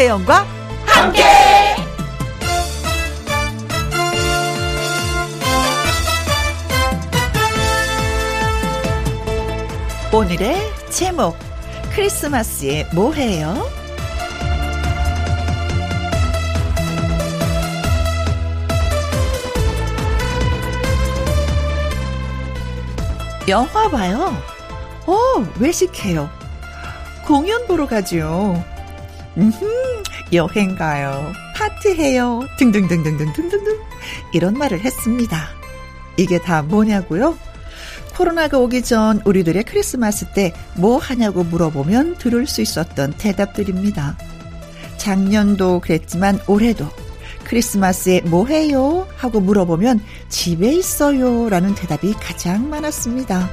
김혜영과 함께. 오늘의 제목 크리스마스에 뭐 해요? 영화 봐요. 어, 외식해요. 공연 보러 가죠. 음흠, 여행 가요. 파티해요. 등등등등등등등등. 이런 말을 했습니다. 이게 다 뭐냐고요? 코로나가 오기 전 우리들의 크리스마스 때 뭐 하냐고 물어보면 들을 수 있었던 대답들입니다. 작년도 그랬지만 올해도 크리스마스에 뭐 해요? 하고 물어보면 집에 있어요. 라는 대답이 가장 많았습니다.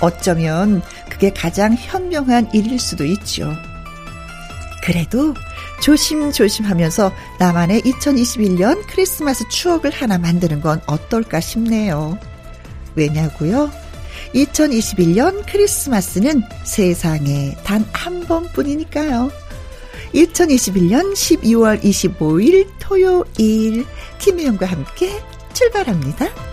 어쩌면 그게 가장 현명한 일일 수도 있죠. 그래도 조심조심 하면서 나만의 2021년 크리스마스 추억을 하나 만드는 건 어떨까 싶네요. 왜냐고요? 2021년 크리스마스는 세상에 단 한 번뿐이니까요. 2021년 12월 25일 토요일 김혜영과 함께 출발합니다.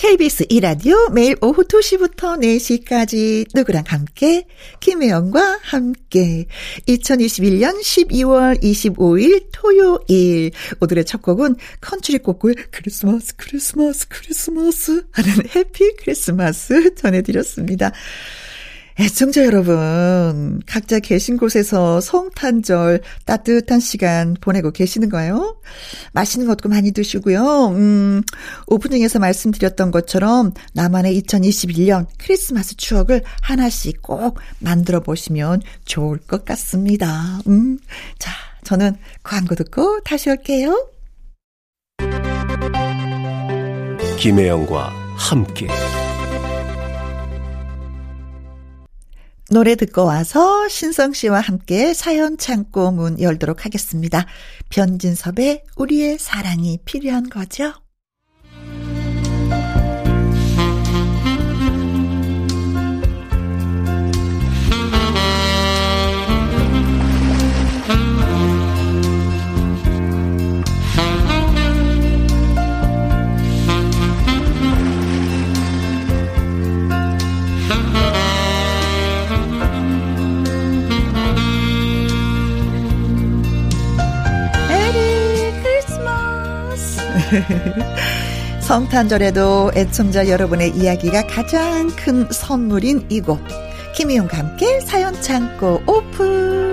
KBS 2라디오 매일 오후 2시부터 4시까지 누구랑 함께? 김혜영과 함께. 2021년 12월 25일 토요일. 오늘의 첫 곡은 컨트리 꼬꼬 크리스마스 크리스마스 크리스마스 하는 Happy Christmas 전해드렸습니다. 애청자 여러분, 각자 계신 곳에서 성탄절 따뜻한 시간 보내고 계시는가요? 맛있는 것도 많이 드시고요. 음, 오프닝에서 말씀드렸던 것처럼 나만의 2021년 크리스마스 추억을 하나씩 꼭 만들어 보시면 좋을 것 같습니다. 음, 자, 저는 광고 듣고 다시 올게요. 김혜영과 함께. 노래 듣고 와서 신성 씨와 함께 사연 창고 문 열도록 하겠습니다. 변진섭의 우리의 사랑이 필요한 거죠? 성탄절에도 애청자 여러분의 이야기가 가장 큰 선물인 이곳. 김희용과 함께 사연 창고 오픈.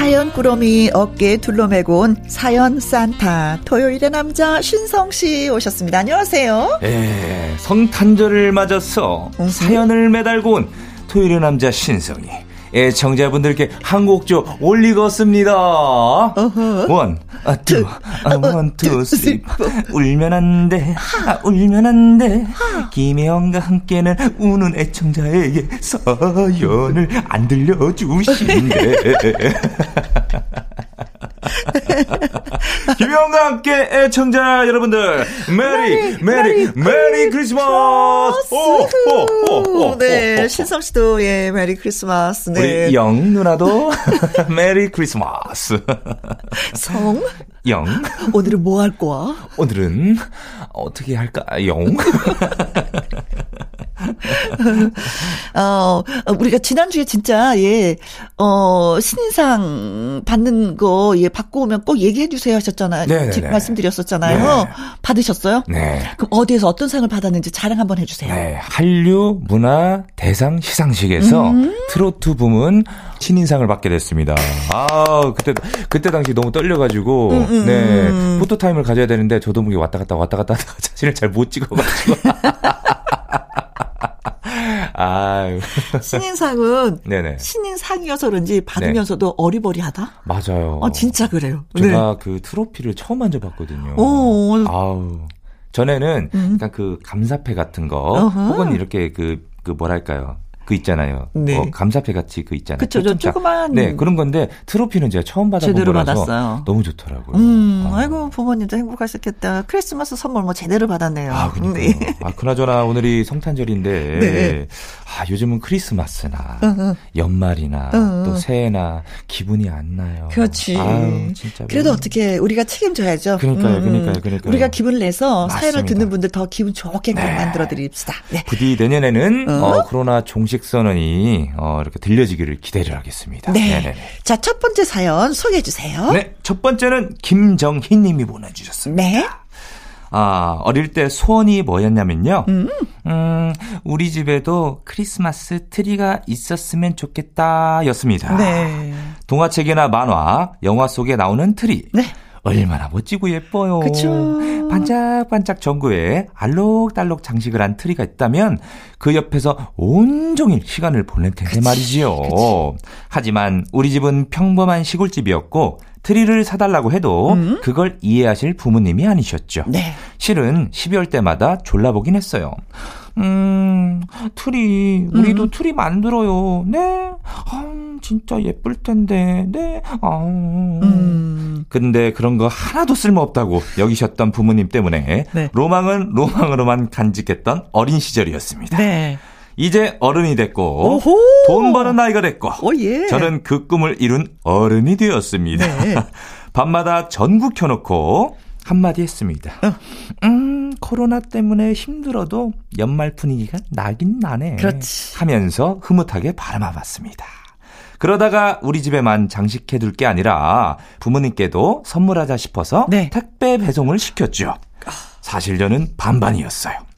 사연 꾸러미 어깨에 둘러매고 온 사연 산타 토요일의 남자 신성 씨 오셨습니다. 안녕하세요. 예, 성탄절을 맞아서 사연을 매달고 온 토요일의 남자 신성이 애청자분들께 한 곡 좀 올리겠습니다. one, 아, two, 아, one, two, three, 울면 안 돼, 아, 울면 안 돼. 김혜영과 함께는 우는 애청자에게 사연을 안 들려주신대. 김혜영과 함께 애청자 여러분들, Merry, Merry, Merry, Merry Christmas! 오, 오, 오, 오, 네, 신성 씨도, 예, Merry Christmas. 네. 우리 영 누나도 Merry Christmas. 성? 영. 오늘은 뭐 할 거야? 오늘은 어떻게 할까? 영. 어, 우리가 지난주에 진짜, 예, 어, 신인상 받는 거, 예, 받고 오면 꼭 얘기해 주세요 하셨잖아요. 네네네. 말씀드렸었잖아요. 네. 받으셨어요? 네. 그럼 어디에서 어떤 상을 받았는지 자랑 한번 해주세요. 네. 한류 문화 대상 시상식에서 음. 트로트 부문 신인상을 받게 됐습니다. 아, 그때, 그때 당시 너무 떨려가지고, 음, 네. 포토타임을 가져야 되는데, 저도 모르게 왔다 갔다 왔다 갔다 하다가 사진을 잘 못 찍어가지고. 아유. 신인상은 네네. 신인상이어서 그런지 받으면서도 어리버리하다? 맞아요. 어, 진짜 그래요. 제가 그 트로피를 처음 만져봤거든요. 오. 아우. 전에는 음. 약간 그 감사패 같은 거, 어허. 혹은 이렇게 그, 그 뭐랄까요. 그 있잖아요. 네. 어, 감사패 같이 그 있잖아요. 그쵸, 저 조그만. 네, 그런 건데 트로피는 제가 처음 받아본 제대로 거라서 받았어요. 너무 좋더라고요. 음, 아. 아이고 부모님도 행복하셨겠다. 크리스마스 선물 뭐 제대로 받았네요. 아, 그러니까. 네. 아, 그나저나 오늘이 성탄절인데 네. 아, 요즘은 크리스마스나 uh-huh. 연말이나. 또 새해나 기분이 안 나요. 그렇지. 아유, 진짜. 그래도 어떻게 우리가 책임져야죠. 그러니까요, 음. 그러니까요, 그러니까요. 우리가 기분을 내서 맞습니다. 사연을 듣는 분들 더 기분 좋게 네. 만들어 드립시다. 네. 부디 내년에는 어? 어, 코로나 종식 선언이 어, 이렇게 들려지기를 기대를 하겠습니다. 네. 네네네. 자, 첫 번째 사연 소개해 주세요. 네. 첫 번째는 김정희 님이 보내주셨습니다. 네. 아, 어릴 때 소원이 뭐였냐면요. 음. 음, 우리 집에도 크리스마스 트리가 있었으면 좋겠다 였습니다. 네. 동화책이나 만화, 영화 속에 나오는 트리. 네. 얼마나 멋지고 예뻐요. 그쵸. 반짝반짝 전구에 알록달록 장식을 한 트리가 있다면 그 옆에서 온종일 시간을 보낼 텐데 말이지요. 그치. 하지만 우리 집은 평범한 시골집이었고 트리를 사달라고 해도 음? 그걸 이해하실 부모님이 아니셨죠. 네. 실은 12월 때마다 졸라보긴 했어요. 음, 트리, 우리도 음. 트리 만들어요. 네. 아, 진짜 예쁠 텐데. 네. 아. 음. 근데 그런 거 하나도 쓸모없다고 여기셨던 부모님 때문에 네. 로망은 로망으로만 간직했던 어린 시절이었습니다. 네. 이제 어른이 됐고 오호! 돈 버는 나이가 됐고 오, 예. 저는 그 꿈을 이룬 어른이 되었습니다. 네. 밤마다 전국 켜놓고 한마디 했습니다. 어. 음, 코로나 때문에 힘들어도 연말 분위기가 나긴 나네. 그렇지. 하면서 흐뭇하게 바라봐봤습니다. 그러다가 우리 집에만 장식해둘 게 아니라 부모님께도 선물하자 싶어서 네. 택배 배송을 시켰죠. 사실 저는 반반이었어요.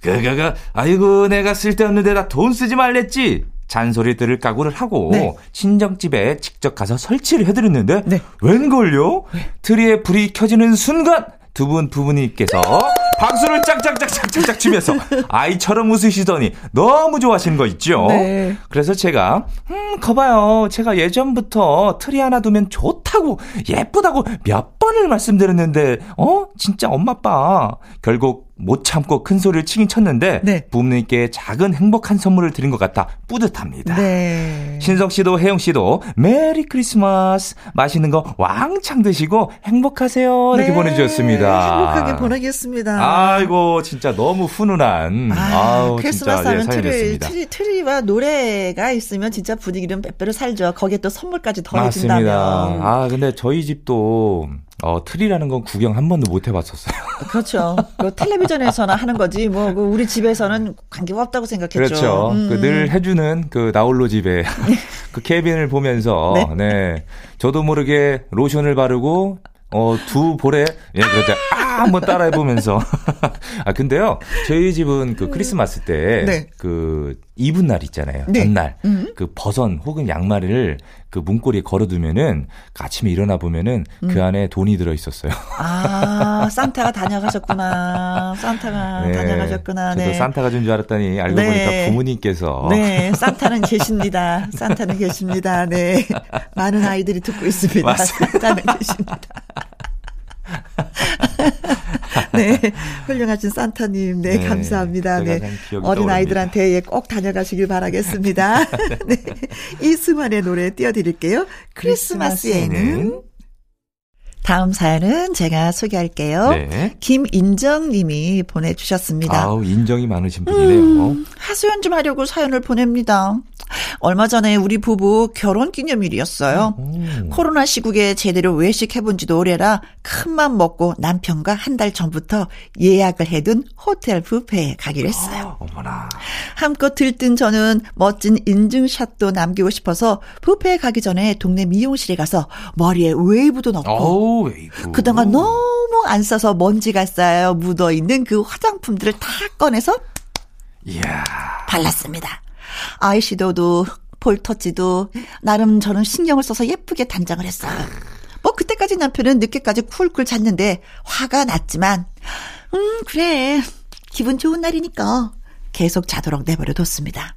그가가 아이고 내가 쓸데없는 데다 돈 쓰지 말랬지. 잔소리 들을 각오를 하고 네. 친정집에 직접 가서 설치를 해드렸는데 네. 웬걸요? 네. 트리에 불이 켜지는 순간 두 분 부부님께서 박수를 짝짝짝짝짝짝 치면서 아이처럼 웃으시더니 너무 좋아하시는 거 있죠? 네. 그래서 제가 음 거봐요 제가 예전부터 트리 하나 두면 좋다고 예쁘다고 몇 번을 말씀드렸는데 어 진짜 엄마 아빠 결국 못 참고 큰 소리를 치긴 쳤는데 네. 부모님께 작은 행복한 선물을 드린 것 같아 뿌듯합니다. 네. 신성 씨도 혜영 씨도 Merry Christmas 맛있는 거 왕창 드시고 행복하세요 이렇게 네. 보내주셨습니다. 행복하게 보내겠습니다. 아이고 진짜 너무 훈훈한 아, 우 크리스마스 하면 예, 트리, 트리, 트리와 노래가 있으면 진짜 분위기는 배로 살죠. 거기에 또 선물까지 더해진다면. 맞습니다. 아 근데 저희 집도 어, 트리라는 건 구경 한 번도 못 해봤었어요. 그렇죠. 그 텔레비전에서나 하는 거지, 뭐, 그 우리 집에서는 관계가 없다고 생각했죠. 그렇죠. 음. 그늘 해주는 그 나홀로 집에 그 케빈을 보면서, 네. 네. 저도 모르게 로션을 바르고, 어, 두 볼에, 예, 그렇죠. 아, 한번 따라해 보면서. 아, 근데요, 저희 집은 그 크리스마스 때, 네. 그, 이분 날 있잖아요. 네. 전날. 음. 그 버선 혹은 양말을 그 문고리에 걸어두면은 그 아침에 일어나 보면은 그 음. 그 안에 돈이 들어 있었어요. 아, 산타가 다녀가셨구나. 산타가 네. 다녀가셨구나. 저도 네. 산타가 준 줄 알았더니 알고 네. 보니까 부모님께서. 네, 산타는 계십니다. 산타는 계십니다. 네. 많은 아이들이 듣고 있습니다. 산타는 계십니다. 네. 훌륭하신 산타님, 네, 네 감사합니다. 네. 어린 아이들한테 꼭 다녀가시길 바라겠습니다. 네. 이승환의 노래 띄워드릴게요. 크리스마스에는. 다음 사연은 제가 소개할게요. 네. 김인정 님이 보내주셨습니다. 아우, 인정이 많으신 분이네요. 음, 하소연 좀 하려고 사연을 보냅니다. 얼마 전에 우리 부부 결혼 기념일이었어요. 오. 코로나 시국에 제대로 외식해본 지도 오래라 큰 맘 먹고 남편과 한 달 전부터 예약을 해둔 호텔 뷔페에 가기로 했어요. 어, 머나 한껏 들뜬 저는 멋진 인증샷도 남기고 싶어서 뷔페에 가기 전에 동네 미용실에 가서 머리에 웨이브도 넣고 오. 웨이브. 그동안 너무 안 써서 먼지가 쌓여 묻어 있는 그 화장품들을 다 꺼내서 이야. 발랐습니다. 아이섀도우도 볼터치도 나름 저는 신경을 써서 예쁘게 단장을 했어요. 뭐 그때까지 남편은 늦게까지 쿨쿨 잤는데 화가 났지만 음 그래 기분 좋은 날이니까 계속 자도록 내버려 뒀습니다.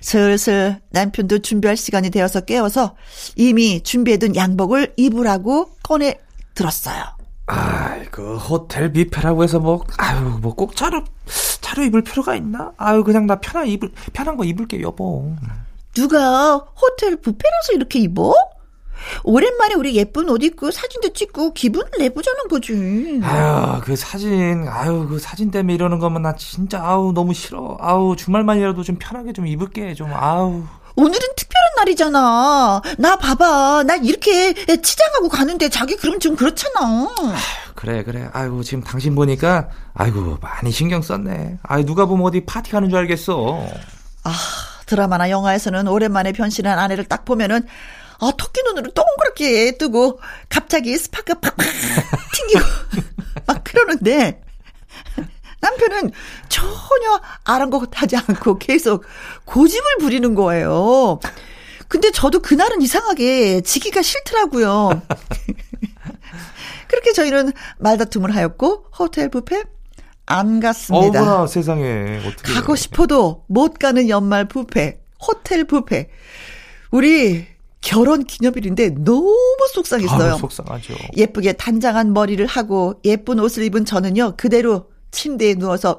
슬슬 남편도 준비할 시간이 되어서 깨워서 이미 준비해둔 양복을 입으라고 꺼내 들었어요. 아, 그 호텔 뷔페라고 해서 뭐 아유 뭐 꼭 차려 차려 입을 필요가 있나? 아유, 그냥 나 편한 입을, 편한 거 입을게, 여보. 누가 호텔 뷔페라서 이렇게 입어? 오랜만에 우리 예쁜 옷 입고 사진도 찍고 기분을 내보자는 거지. 아유, 그 사진, 아유, 그 사진 때문에 이러는 거면 나 진짜, 아우, 너무 싫어. 아우, 주말만이라도 좀 편하게 좀 입을게, 좀, 아우. 오늘은 특별한 날이잖아. 나 봐봐. 나 이렇게 치장하고 가는데 자기 그럼 좀 그렇잖아. 그래, 그래. 아이고, 지금 당신 보니까, 아이고, 많이 신경 썼네. 아이, 누가 보면 어디 파티 가는 줄 알겠어. 아, 드라마나 영화에서는 오랜만에 변신한 아내를 딱 보면은, 아, 토끼 눈으로 동그랗게 뜨고, 갑자기 스파크가 팍팍 튕기고, 막 그러는데, 남편은 전혀 아랑곳하지 않고 계속 고집을 부리는 거예요. 근데 저도 그날은 이상하게 지기가 싫더라고요. 그렇게 저희는 말다툼을 하였고 호텔 뷔페 안 갔습니다. 어머나 세상에 어떻게 가고 싶어도 못 가는 연말 뷔페 호텔 뷔페 우리 결혼 기념일인데 너무 속상했어요. 아, 속상하죠. 예쁘게 단장한 머리를 하고 예쁜 옷을 입은 저는요 그대로 침대에 누워서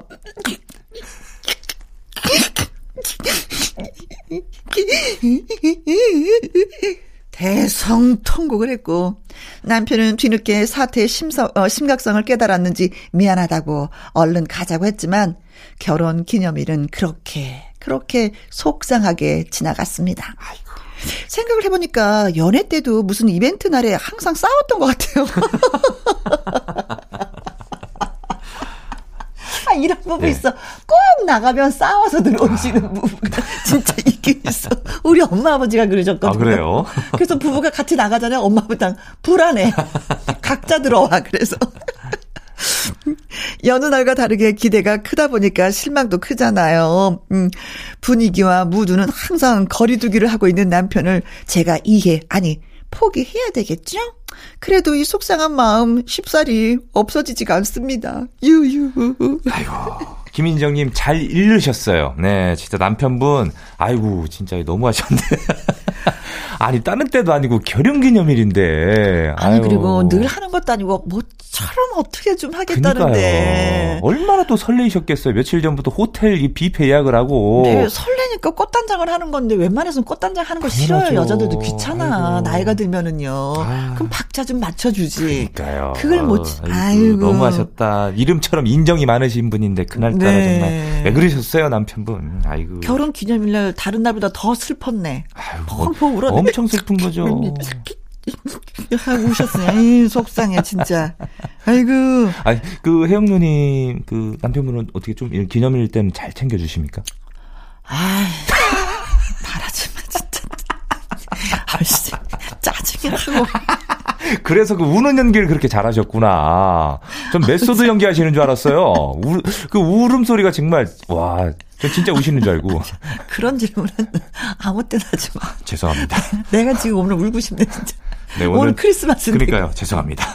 대성통곡을 했고 남편은 뒤늦게 사태의 심서, 어, 심각성을 깨달았는지 미안하다고 얼른 가자고 했지만 결혼 기념일은 그렇게 그렇게 속상하게 지나갔습니다. 생각을 해보니까 연애 때도 무슨 이벤트 날에 항상 싸웠던 것 같아요. 아, 이런 부부 네. 있어. 꼭 나가면 싸워서 들어오시는 아. 부부가 진짜 있긴 있어. 우리 엄마 아버지가 그러셨거든요. 아, 그래요? 그래서 부부가 같이 나가잖아요. 엄마 아버지랑 불안해. 각자 들어와. 그래서. 여느 날과 다르게 기대가 크다 보니까 실망도 크잖아요. 음, 분위기와 무드는 항상 거리두기를 하고 있는 남편을 제가 이해, 아니, 포기해야 되겠죠? 그래도 이 속상한 마음 쉽사리 없어지지가 않습니다. 유유. 아이고. 김인정님 잘 읽으셨어요. 네, 진짜 남편분, 아이고, 진짜 너무하셨네. 아니, 다른 때도 아니고 결혼기념일인데. 아니, 아유. 그리고 늘 하는 것도 아니고, 뭐처럼 어떻게 좀 하겠다는데. 그러니까요. 얼마나 또 설레이셨겠어요. 며칠 전부터 호텔 이 뷔페 예약을 하고. 네, 설레니까 꽃단장을 하는 건데, 웬만해서는 꽃단장 하는 거 싫어요. 여자들도 귀찮아. 아이고. 나이가 들면은요. 아. 그럼 박자 좀 맞춰주지. 그러니까요. 그걸 못, 아이고. 아이고. 너무하셨다. 이름처럼 인정이 많으신 분인데, 그날따라 네. 정말. 왜 그러셨어요, 남편분. 아이고. 결혼 기념일날 다른 날보다 더 슬펐네. 아이고. 펑펑 울었네. 엄청 슬픈 거죠. 하고 오셨어요. 에이, 속상해, 진짜. 아이고. 아니, 그, 혜영 누님, 그, 남편분은 어떻게 좀, 기념일 때는 잘 챙겨 주십니까? 아이, 말하지 마, 진짜. 아씨, 짜증이 나고. 그래서 그 우는 연기를 그렇게 잘하셨구나. 전 method 연기하시는 줄 알았어요. 우, 그 울음 소리가 정말, 와, 저 진짜 우시는 줄 알고. 그런 질문은 아무 때나 하지 마. 죄송합니다. 내가 지금 오늘 울고 싶네, 진짜. 네, 오늘, 오늘 크리스마스인데. 그러니까요. 죄송합니다.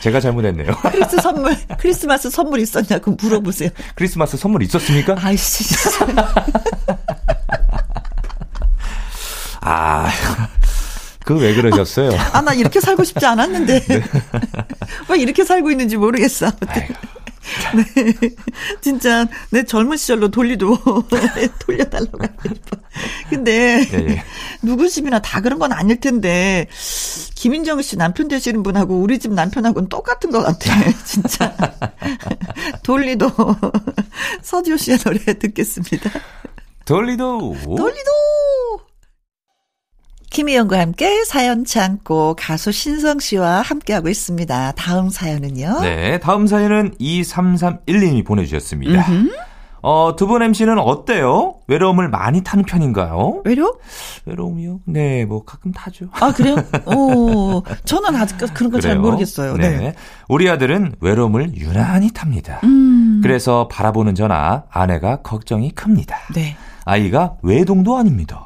제가 잘못했네요. 크리스 선물, 크리스마스 선물 있었냐고 물어보세요. 크리스마스 선물 있었습니까? 아이씨. 아, 그 왜 그러셨어요? 아, 나 이렇게 살고 싶지 않았는데. 네. 왜 이렇게 살고 있는지 모르겠어. 네. 진짜 내 젊은 시절로 돌리도 돌려달라고 하고 싶어. 근데 예, 예. 누구 집이나 다 그런 건 아닐 텐데 김인정 씨 남편 되시는 분하고 우리 집 남편하고는 똑같은 것 같아. 진짜. 돌리도 서지호 씨의 노래 듣겠습니다. 돌리도. 돌리도. 김희영과 함께 사연 참고 가수 신성 씨와 함께하고 있습니다. 다음 사연은요? 네, 다음 사연은 2331님이 보내주셨습니다. 어, 두 분 MC는 어때요? 외로움을 많이 타는 편인가요? 외로움? 외로움이요? 네, 뭐 가끔 타죠. 아, 그래요? 오, 저는 아직까지 그런 거 잘 모르겠어요. 네. 네. 우리 아들은 외로움을 유난히 탑니다. 음. 그래서 바라보는 저나 아내가 걱정이 큽니다. 네. 아이가 외동도 아닙니다.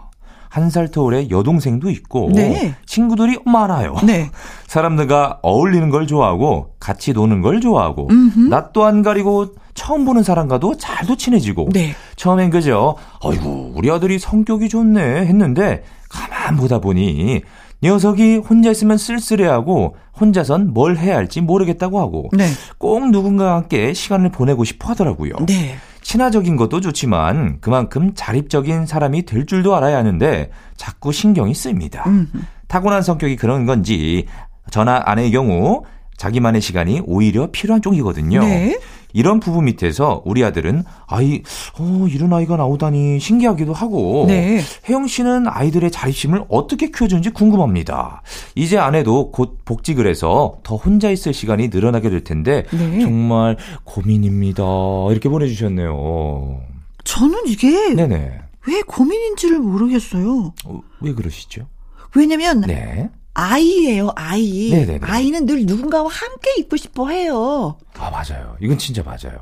한 살 터울의 여동생도 있고 네. 친구들이 많아요. 네. 사람들과 어울리는 걸 좋아하고 같이 노는 걸 좋아하고 낯도 안 가리고 처음 보는 사람과도 잘도 친해지고 네. 처음엔 그죠. 어이구 우리 아들이 성격이 좋네 했는데 가만 보다 보니 녀석이 혼자 있으면 쓸쓸해하고 혼자선 뭘 해야 할지 모르겠다고 하고 네. 꼭 누군가와 함께 시간을 보내고 싶어 하더라고요. 네. 친화적인 것도 좋지만 그만큼 자립적인 사람이 될 줄도 알아야 하는데 자꾸 신경이 쓰입니다. 음. 타고난 성격이 그런 건지 전화 아내의 경우 자기만의 시간이 오히려 필요한 쪽이거든요. 네. 이런 부부 밑에서 우리 아들은 아이 어 이런 아이가 나오다니 신기하기도 하고 네. 혜영 씨는 아이들의 자립심을 어떻게 키워주는지 궁금합니다. 이제 아내도 곧 복직을 해서 더 혼자 있을 시간이 늘어나게 될 텐데 네. 정말 고민입니다. 이렇게 보내주셨네요. 저는 이게 네네. 왜 고민인지를 모르겠어요. 어, 왜 그러시죠? 왜냐면 네. 아이예요, 아이. 네네네. 아이는 늘 누군가와 함께 있고 싶어 해요. 아, 맞아요. 이건 진짜 맞아요.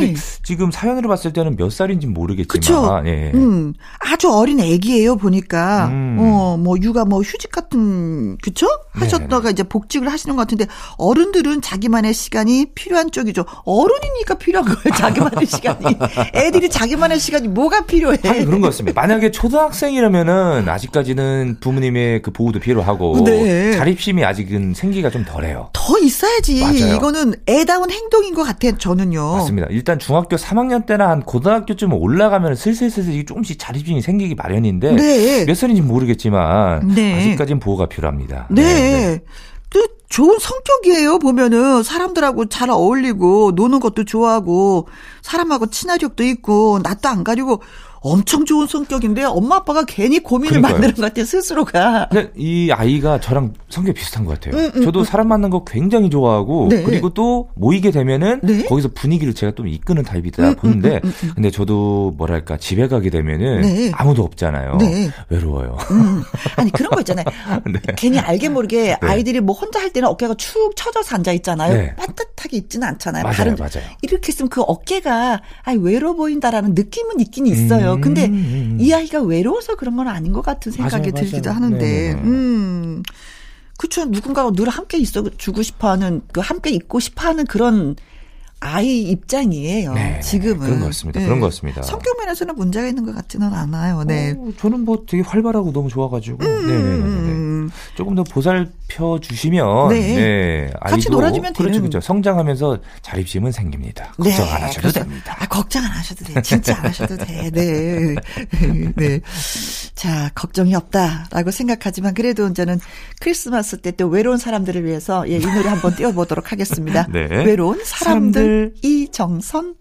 네. 지금 사연으로 봤을 때는 몇 살인지 모르겠지만. 그쵸? 예. 음, 아주 어린 애기예요, 보니까. 음. 어, 뭐, 육아 뭐 휴직 같은, 그쵸? 하셨다가 네네. 이제 복직을 하시는 것 같은데, 어른들은 자기만의 시간이 필요한 쪽이죠. 어른이니까 필요한 거예요, 자기만의 시간이. 애들이 자기만의 시간이 뭐가 필요해. 아니, 그런 것 같습니다. 만약에 초등학생이라면은 아직까지는 부모님의 그 보호도 필요하고. 네. 자립심이 아직은 생기가 좀 덜해요. 더 있어야지. 맞아요. 이거는 애다 운 행동인 것 같아요. 저는요. 맞습니다. 일단 중학교 3학년 때나 한 고등학교쯤 올라가면 슬슬슬슬 조금씩 자립심이 생기기 마련인데 네. 몇 살인지 모르겠지만 네. 아직까지는 보호가 필요합니다. 네. 네. 또 좋은 성격이에요. 보면은 사람들하고 잘 어울리고 노는 것도 좋아하고 사람하고 친화력도 있고 낯도 안 가리고 엄청 좋은 성격인데 엄마 아빠가 괜히 고민을 그러니까요. 만드는 것 같아요 스스로가. 근데 이 아이가 저랑 성격 비슷한 것 같아요. 음, 음, 저도 음. 사람 만난 거 굉장히 좋아하고 네. 그리고 또 모이게 되면은 네. 거기서 분위기를 제가 좀 이끄는 타입이다 음, 음 보는데 음, 근데 저도 뭐랄까 집에 가게 되면은 네. 아무도 없잖아요. 네. 외로워요. 아니 그런 거 있잖아요. 네. 괜히 알게 모르게 네. 아이들이 뭐 혼자 할 때는 어깨가 축 처져서 앉아 있잖아요. 반듯하게 있지는 않잖아요. 맞아요, 맞아요. 이렇게 있으면 그 어깨가 아 외로워 보인다라는 느낌은 있긴 있어요. 음, 근데 음, 음. 이 아이가 외로워서 그런 건 아닌 것 같은 생각이 맞아요, 들기도 맞아요. 하는데, 네네. 음. 그쵸. 누군가가 늘 함께 있어 주고 싶어 하는, 그 함께 있고 싶어 하는 그런 아이 입장이에요. 네, 지금은 그런 것 같습니다. 네. 그런 것 같습니다. 성격 면에서는 문제가 있는 것 같지는 않아요. 네. 어, 저는 뭐 되게 활발하고 너무 좋아가지고 음, 네, 네, 네, 음. 조금 더 보살펴 주시면 네. 네. 같이 놀아주면 그렇죠, 되는. 그렇죠. 성장하면서 자립심은 생깁니다. 걱정 안 하셔도 그렇죠. 됩니다. 아, 걱정 안 하셔도 돼. 진짜 안 하셔도 돼. 네. 네. 자, 걱정이 없다라고 생각하지만 그래도 이제는 크리스마스 때 또 외로운 사람들을 위해서 예, 이 노래 한번 띄워보도록 하겠습니다. 네. 외로운 사람들. 사람들. 이정선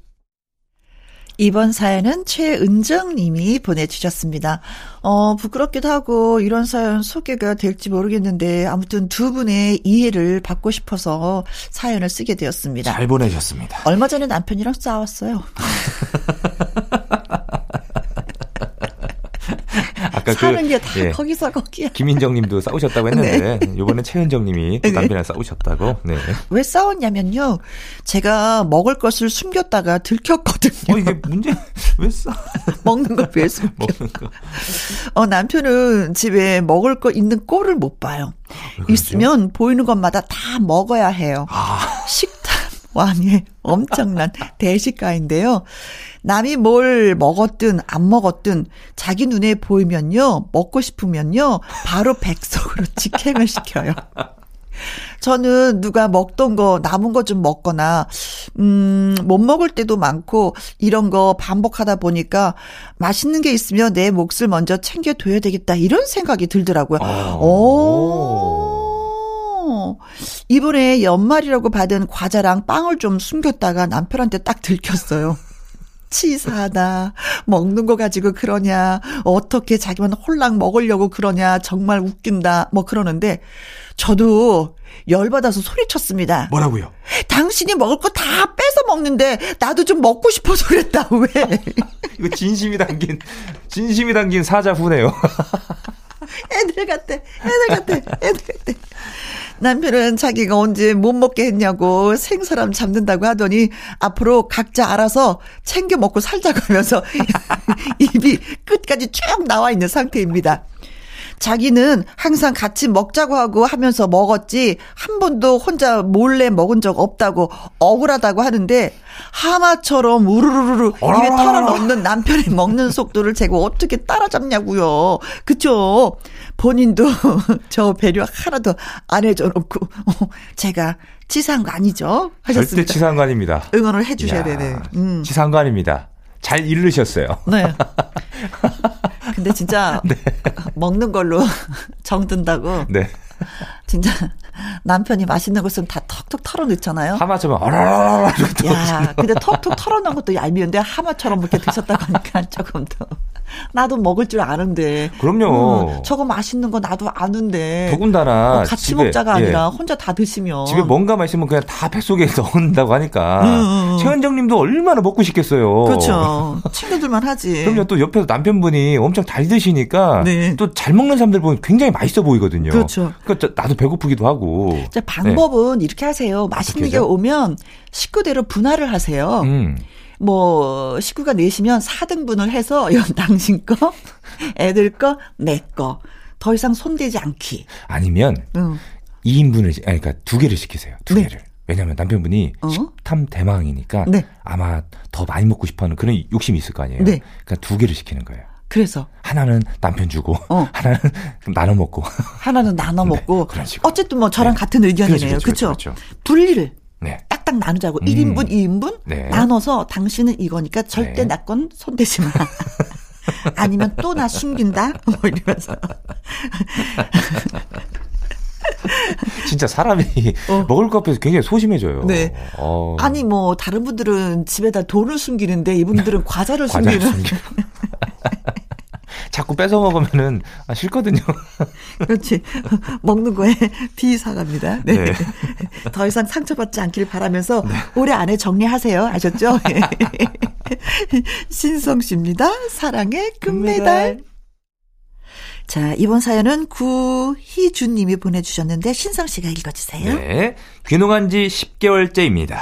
이번 사연은 최은정 님이 보내주셨습니다. 어, 부끄럽기도 하고 이런 사연 소개가 될지 모르겠는데 아무튼 두 분의 이해를 받고 싶어서 사연을 쓰게 되었습니다. 잘 보내셨습니다. 얼마 전에 남편이랑 싸웠어요. 아까 그 사는 그, 게다 예. 거기서 거기야. 김인정 님도 싸우셨다고 했는데 네. 요번엔 최은정 님이 또 네. 남편이랑 싸우셨다고. 네. 왜 싸웠냐면요. 제가 먹을 것을 숨겼다가 들켰거든요. 어, 이게 문제 왜 싸? 먹는 걸 왜 숨겨? 먹는 거. 어, 남편은 집에 먹을 거 있는 꼴을 못 봐요. 있으면 보이는 것마다 다 먹어야 해요. 아. 식탁 왕의 엄청난 대식가인데요. 남이 뭘 먹었든 안 먹었든 자기 눈에 보이면요, 먹고 싶으면요, 바로 백석으로 직행을 시켜요. 저는 누가 먹던 거, 남은 거 좀 먹거나, 음, 못 먹을 때도 많고, 이런 거 반복하다 보니까, 맛있는 게 있으면 내 몫을 먼저 챙겨 둬야 되겠다, 이런 생각이 들더라고요. 아. 오. 이번에 연말이라고 받은 과자랑 빵을 좀 숨겼다가 남편한테 딱 들켰어요. 치사하다. 먹는 거 가지고 그러냐. 어떻게 자기만 홀랑 먹으려고 그러냐. 정말 웃긴다. 뭐 그러는데 저도 열받아서 소리쳤습니다. 뭐라고요? 당신이 먹을 거 다 뺏어 먹는데 나도 좀 먹고 싶어서 그랬다. 왜? 이거 진심이 담긴 진심이 담긴 사자 후네요. 애들 같아. 애들 같아. 애들 같아. 남편은 자기가 언제 못 먹게 했냐고 생사람 잡는다고 하더니 앞으로 각자 알아서 챙겨 먹고 살자고 하면서 입이 끝까지 쭉 나와 있는 상태입니다. 자기는 항상 같이 먹자고 하고 하면서 먹었지 한 번도 혼자 몰래 먹은 적 없다고 억울하다고 하는데 하마처럼 우르르르 입에 털어넣는 남편이 먹는 속도를 제가 어떻게 따라잡냐고요. 그쵸? 본인도 저 배려 하나도 안 해줘놓고 제가 치사한 거 아니죠? 하셨습니다. 절대 치사한 거 아닙니다. 응원을 해주셔야 되네. 음. 치사한 거 아닙니다. 잘 잃으셨어요. 네. 근데 진짜 네. 먹는 걸로 정든다고. 네. 진짜 남편이 맛있는 것은 다 턱턱 털어넣잖아요. 하마처럼 어라라라 야, 근데 턱턱 털어넣은 것도 얄미운데 하마처럼 그렇게 드셨다고 하니까 조금 더. 나도 먹을 줄 아는데. 그럼요. 음, 저거 맛있는 거 나도 아는데. 더군다나 어, 같이 집에, 먹자가 예. 아니라 혼자 다 드시면. 집에 뭔가 맛있으면 그냥 다 뱃속에 넣는다고 하니까. 음, 음, 음. 최현정님도 얼마나 먹고 싶겠어요. 그렇죠. 친구들만 하지. 그럼요. 또 옆에서 남편분이 엄청 잘 드시니까 네. 또잘 먹는 사람들 보면 굉장히 맛있어 보이거든요. 그렇죠. 그러니까 나도 배고프기도 하고. 자, 방법은 네. 이렇게 하세요. 맛있는 게 오면 식구대로 분할을 하세요. 음. 뭐 식구가 내시면 4등분을 해서 이건 당신 거, 애들 거, 내 거. 더 이상 손대지 않기. 아니면 응. 2인분을 아니 그러니까 두 개를 시키세요. 두 네. 개를. 왜냐하면 남편분이 어? 식탐 대망이니까 네. 아마 더 많이 먹고 싶어하는 그런 욕심이 있을 거 아니에요. 네. 그러니까 두 개를 시키는 거예요. 그래서 하나는 남편 주고 어. 하나는 나눠 먹고 하나는 나눠 네, 먹고 네, 어쨌든 뭐 저랑 네. 같은 의견이네요. 그렇죠. 그렇죠. 분리를 네. 딱딱 나누자고. 음. 1인분, 2인분 네. 나눠서 당신은 이거니까 절대 네. 나건 손대지 마. 아니면 또 나 숨긴다? 뭐 이러면서. 진짜 사람이 어. 먹을 것 앞에서 굉장히 소심해져요. 네. 어. 아니 뭐 다른 분들은 집에다 돈을 숨기는데 이분들은 과자를, 과자를 숨기는. 자꾸 뺏어 먹으면은 아, 싫거든요. 그렇지. 먹는 거에 비사갑니다. 네. 네. 더 이상 상처받지 않길 바라면서 네. 올해 안에 정리하세요. 아셨죠? 신성 씨입니다. 사랑의 금메달. 자, 이번 사연은 구희준 님이 보내주셨는데, 신성 씨가 읽어주세요. 네. 귀농한 지 10개월째입니다.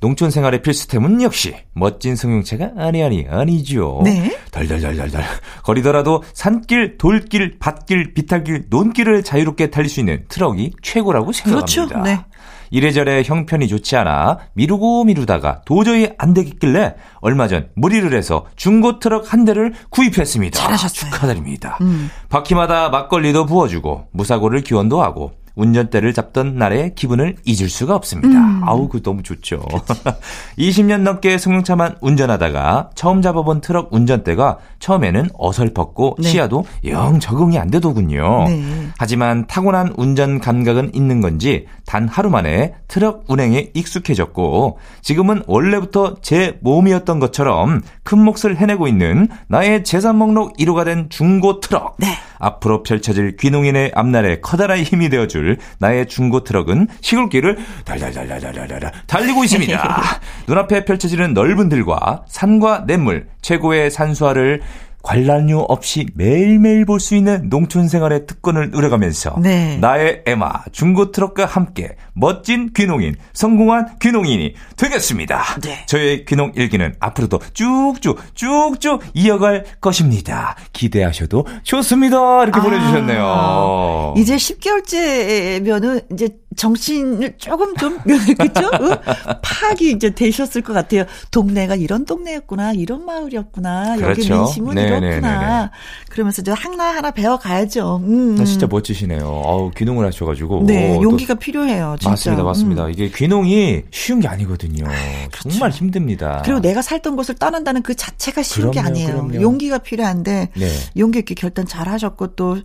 농촌 생활의 필수템은 역시 멋진 승용차가 아니 아니 아니죠. 네. 덜덜덜덜덜 거리더라도 산길, 돌길, 밭길, 비탈길, 논길을 자유롭게 달릴 수 있는 트럭이 최고라고 생각합니다. 그렇죠. 네. 이래저래 형편이 좋지 않아 미루고 미루다가 도저히 안 되겠길래 얼마 전 무리를 해서 중고 트럭 한 대를 구입했습니다. 잘하셨어요. 축하드립니다. 음. 바퀴마다 막걸리도 부어주고 무사고를 기원도 하고 운전대를 잡던 날의 기분을 잊을 수가 없습니다. 음. 아우, 그 너무 좋죠. 20년 넘게 승용차만 운전하다가 처음 잡아본 트럭 운전대가 처음에는 어설펐고 네. 시야도 영 적응이 안 되더군요. 네. 하지만 타고난 운전 감각은 있는 건지 단 하루 만에 트럭 운행에 익숙해졌고 지금은 원래부터 제 몸이었던 것처럼 큰 몫을 해내고 있는 나의 재산 목록 1호가 된 중고 트럭. 네. 앞으로 펼쳐질 귀농인의 앞날에 커다란 힘이 되어 줄 나의 중고 트럭은 시골길을 달달달달달달 달리고 있습니다. 눈앞에 펼쳐지는 넓은 들과 산과 냇물, 최고의 산수화를 관람료 없이 매일매일 볼 수 있는 농촌 생활의 특권을 누려가면서 네. 나의 에마 중고 트럭과 함께 멋진 귀농인 성공한 귀농인이 되겠습니다. 네. 저의 귀농 일기는 앞으로도 쭉쭉 쭉쭉 이어갈 것입니다. 기대하셔도 좋습니다. 이렇게 아, 보내주셨네요. 이제 10개월째면은 이제 정신을 조금 좀 그죠? 파악이 이제 되셨을 것 같아요. 동네가 이런 동네였구나, 이런 마을이었구나, 그렇죠. 여기 민심은 네. 그렇구나. 그러면서 저 하나 하나 배워 가야죠. 음. 아, 진짜 멋지시네요. 어우, 귀농을 하셔가지고. 네, 오, 용기가 필요해요. 진짜. 맞습니다, 맞습니다. 음. 이게 귀농이 쉬운 게 아니거든요. 아, 그렇죠. 정말 힘듭니다. 그리고 내가 살던 곳을 떠난다는 그 자체가 쉬운 그럼요, 게 아니에요. 그럼요. 용기가 필요한데 네. 용기 있게 결단 잘 하셨고 또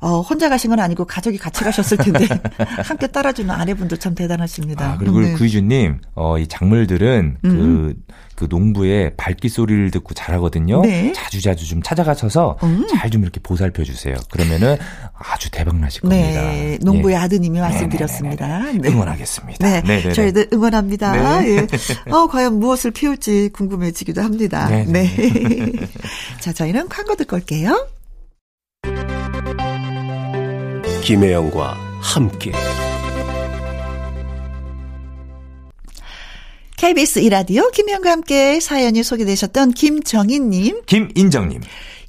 어, 혼자 가신 건 아니고 가족이 같이 가셨을 텐데 함께 따라주는 아내분들 참 대단하십니다. 아, 그리고 네. 구이주님, 어, 이 작물들은 음. 그, 그 농부의 발기 소리를 듣고 자라거든요. 네. 자주 자주 좀 찾아가셔서 음. 잘좀 이렇게 보살펴 주세요. 그러면은 아주 대박 나실 네. 겁니다. 네, 농부의 예. 아드님이 말씀드렸습니다. 네. 응원하겠습니다. 네. 저희도 응원합니다. 네. 예. 어, 과연 무엇을 피울지 궁금해지기도 합니다. 네네. 네. 자, 저희는 광고 듣고 올게요. 김혜영과 함께. KBS 이라디오 김혜영과 함께 사연이 소개되셨던 김정희님, 김인정님,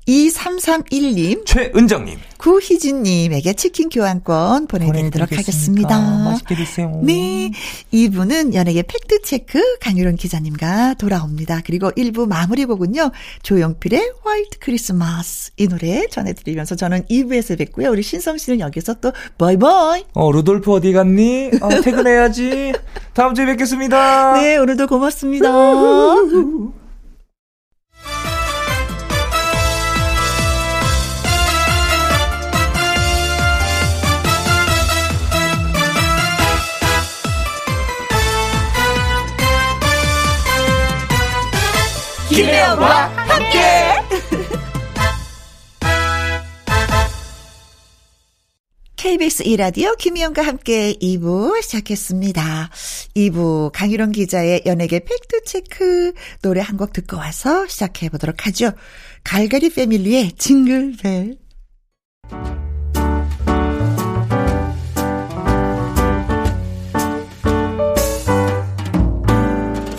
2331님, 최은정님, 구희진님에게 치킨 교환권 보내드리도록 하겠습니다. 맛있게 드세요. 네. 이분은 연예계 팩트체크 강유론 기자님과 돌아옵니다. 그리고 1부 마무리 곡은요. 조영필의 화이트 크리스마스 이 노래 전해드리면서 저는 2부에서 뵙고요. 우리 신성 씨는 여기서 또 바이바이. 어, 루돌프 어디 갔니? 어, 퇴근해야지. 다음 주에 뵙겠습니다. 네, 오늘도 고맙습니다. 김혜영과 함께. KBS 이라디오 김희영과 함께 2부 시작했습니다. 2부 강유론 기자의 연예계 팩트체크 노래 한 곡 듣고 와서 시작해 보도록 하죠. 갈갈이 패밀리의 징글벨.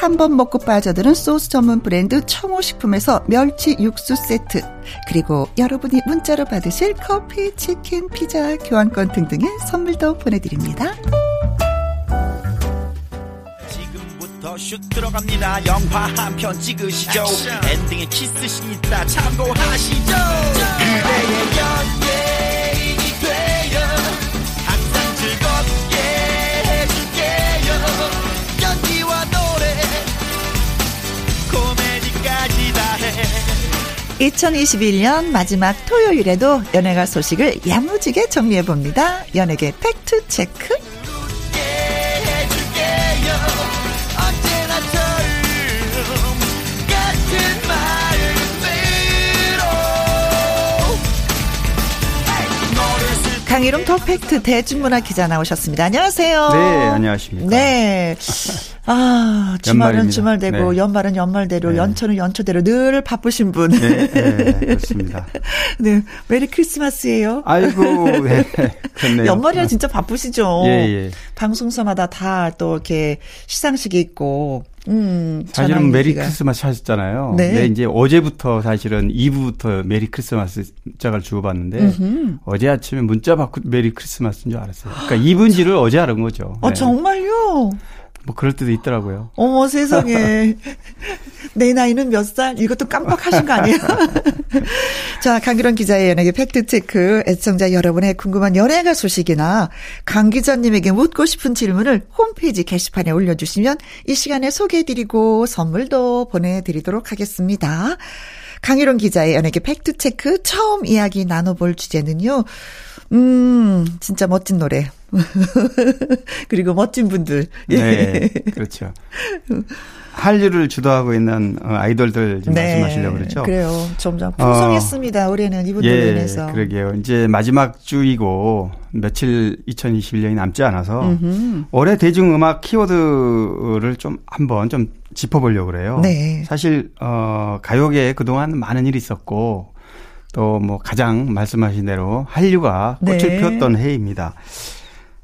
한 번 먹고 빠져드는 소스 전문 브랜드 청호식품에서 멸치 육수 세트 그리고 여러분이 문자로 받으실 커피, 치킨, 피자, 교환권 등등의 선물도 보내드립니다. 지금부터 슛 들어갑니다. 영화 한 편 찍으시죠. 엔딩에 키스신 있다 참고하시죠. 그대의 연예 2021년 마지막 토요일에도 연예가 소식을 야무지게 정리해봅니다. 연예계 팩트체크. 강희롱 터펙트 대중문화 기자 나오셨습니다. 안녕하세요. 네, 안녕하십니까. 네. 아, 주말은 주말대로, 네. 연말은 연말대로, 네. 연초는 연초대로 늘 바쁘신 분. 네, 네 그렇습니다. 네, Merry Christmas예요. 아이고, 네, 그렇네요. 연말이라 진짜 바쁘시죠. 예, 예. 방송사마다 다 또 이렇게 시상식이 있고, 음, 사실은 Merry Christmas 하셨잖아요. 네. 네. 이제 어제부터 사실은 이브부터 Merry Christmas 문자를 주고받는데 음흠. 어제 아침에 문자 받고 Merry Christmas인 줄 알았어요. 그러니까 이븐지를 어제 알은 거죠. 아, 네. 정말요? 뭐 그럴 때도 있더라고요. 어머 세상에 내 나이는 몇 살? 이것도 깜빡하신 거 아니에요? 자 강기론 기자의 연예계 fact check 애청자 여러분의 궁금한 연예가 소식이나 강 기자님에게 묻고 싶은 질문을 홈페이지 게시판에 올려주시면 이 시간에 소개해드리고 선물도 보내드리도록 하겠습니다. 강희론 기자의 연예계 fact check 처음 이야기 나눠볼 주제는요. 음, 진짜 멋진 노래. 그리고 멋진 분들. 네, 그렇죠. 한류를 주도하고 있는 어, 아이돌들 지금 네, 말씀하시려고 그렇죠. 그래요. 점점 풍성했습니다. 어, 올해는 이분들로 예, 인해서. 그러게요. 이제 마지막 주이고 며칠 2021년이 남지 않아서 음흠. 올해 대중음악 키워드를 좀 한번 좀 짚어보려고 그래요. 네. 사실 어 가요계에 그동안 많은 일이 있었고 또 뭐 가장 말씀하신 대로 한류가 꽃을 네. 피웠던 해입니다.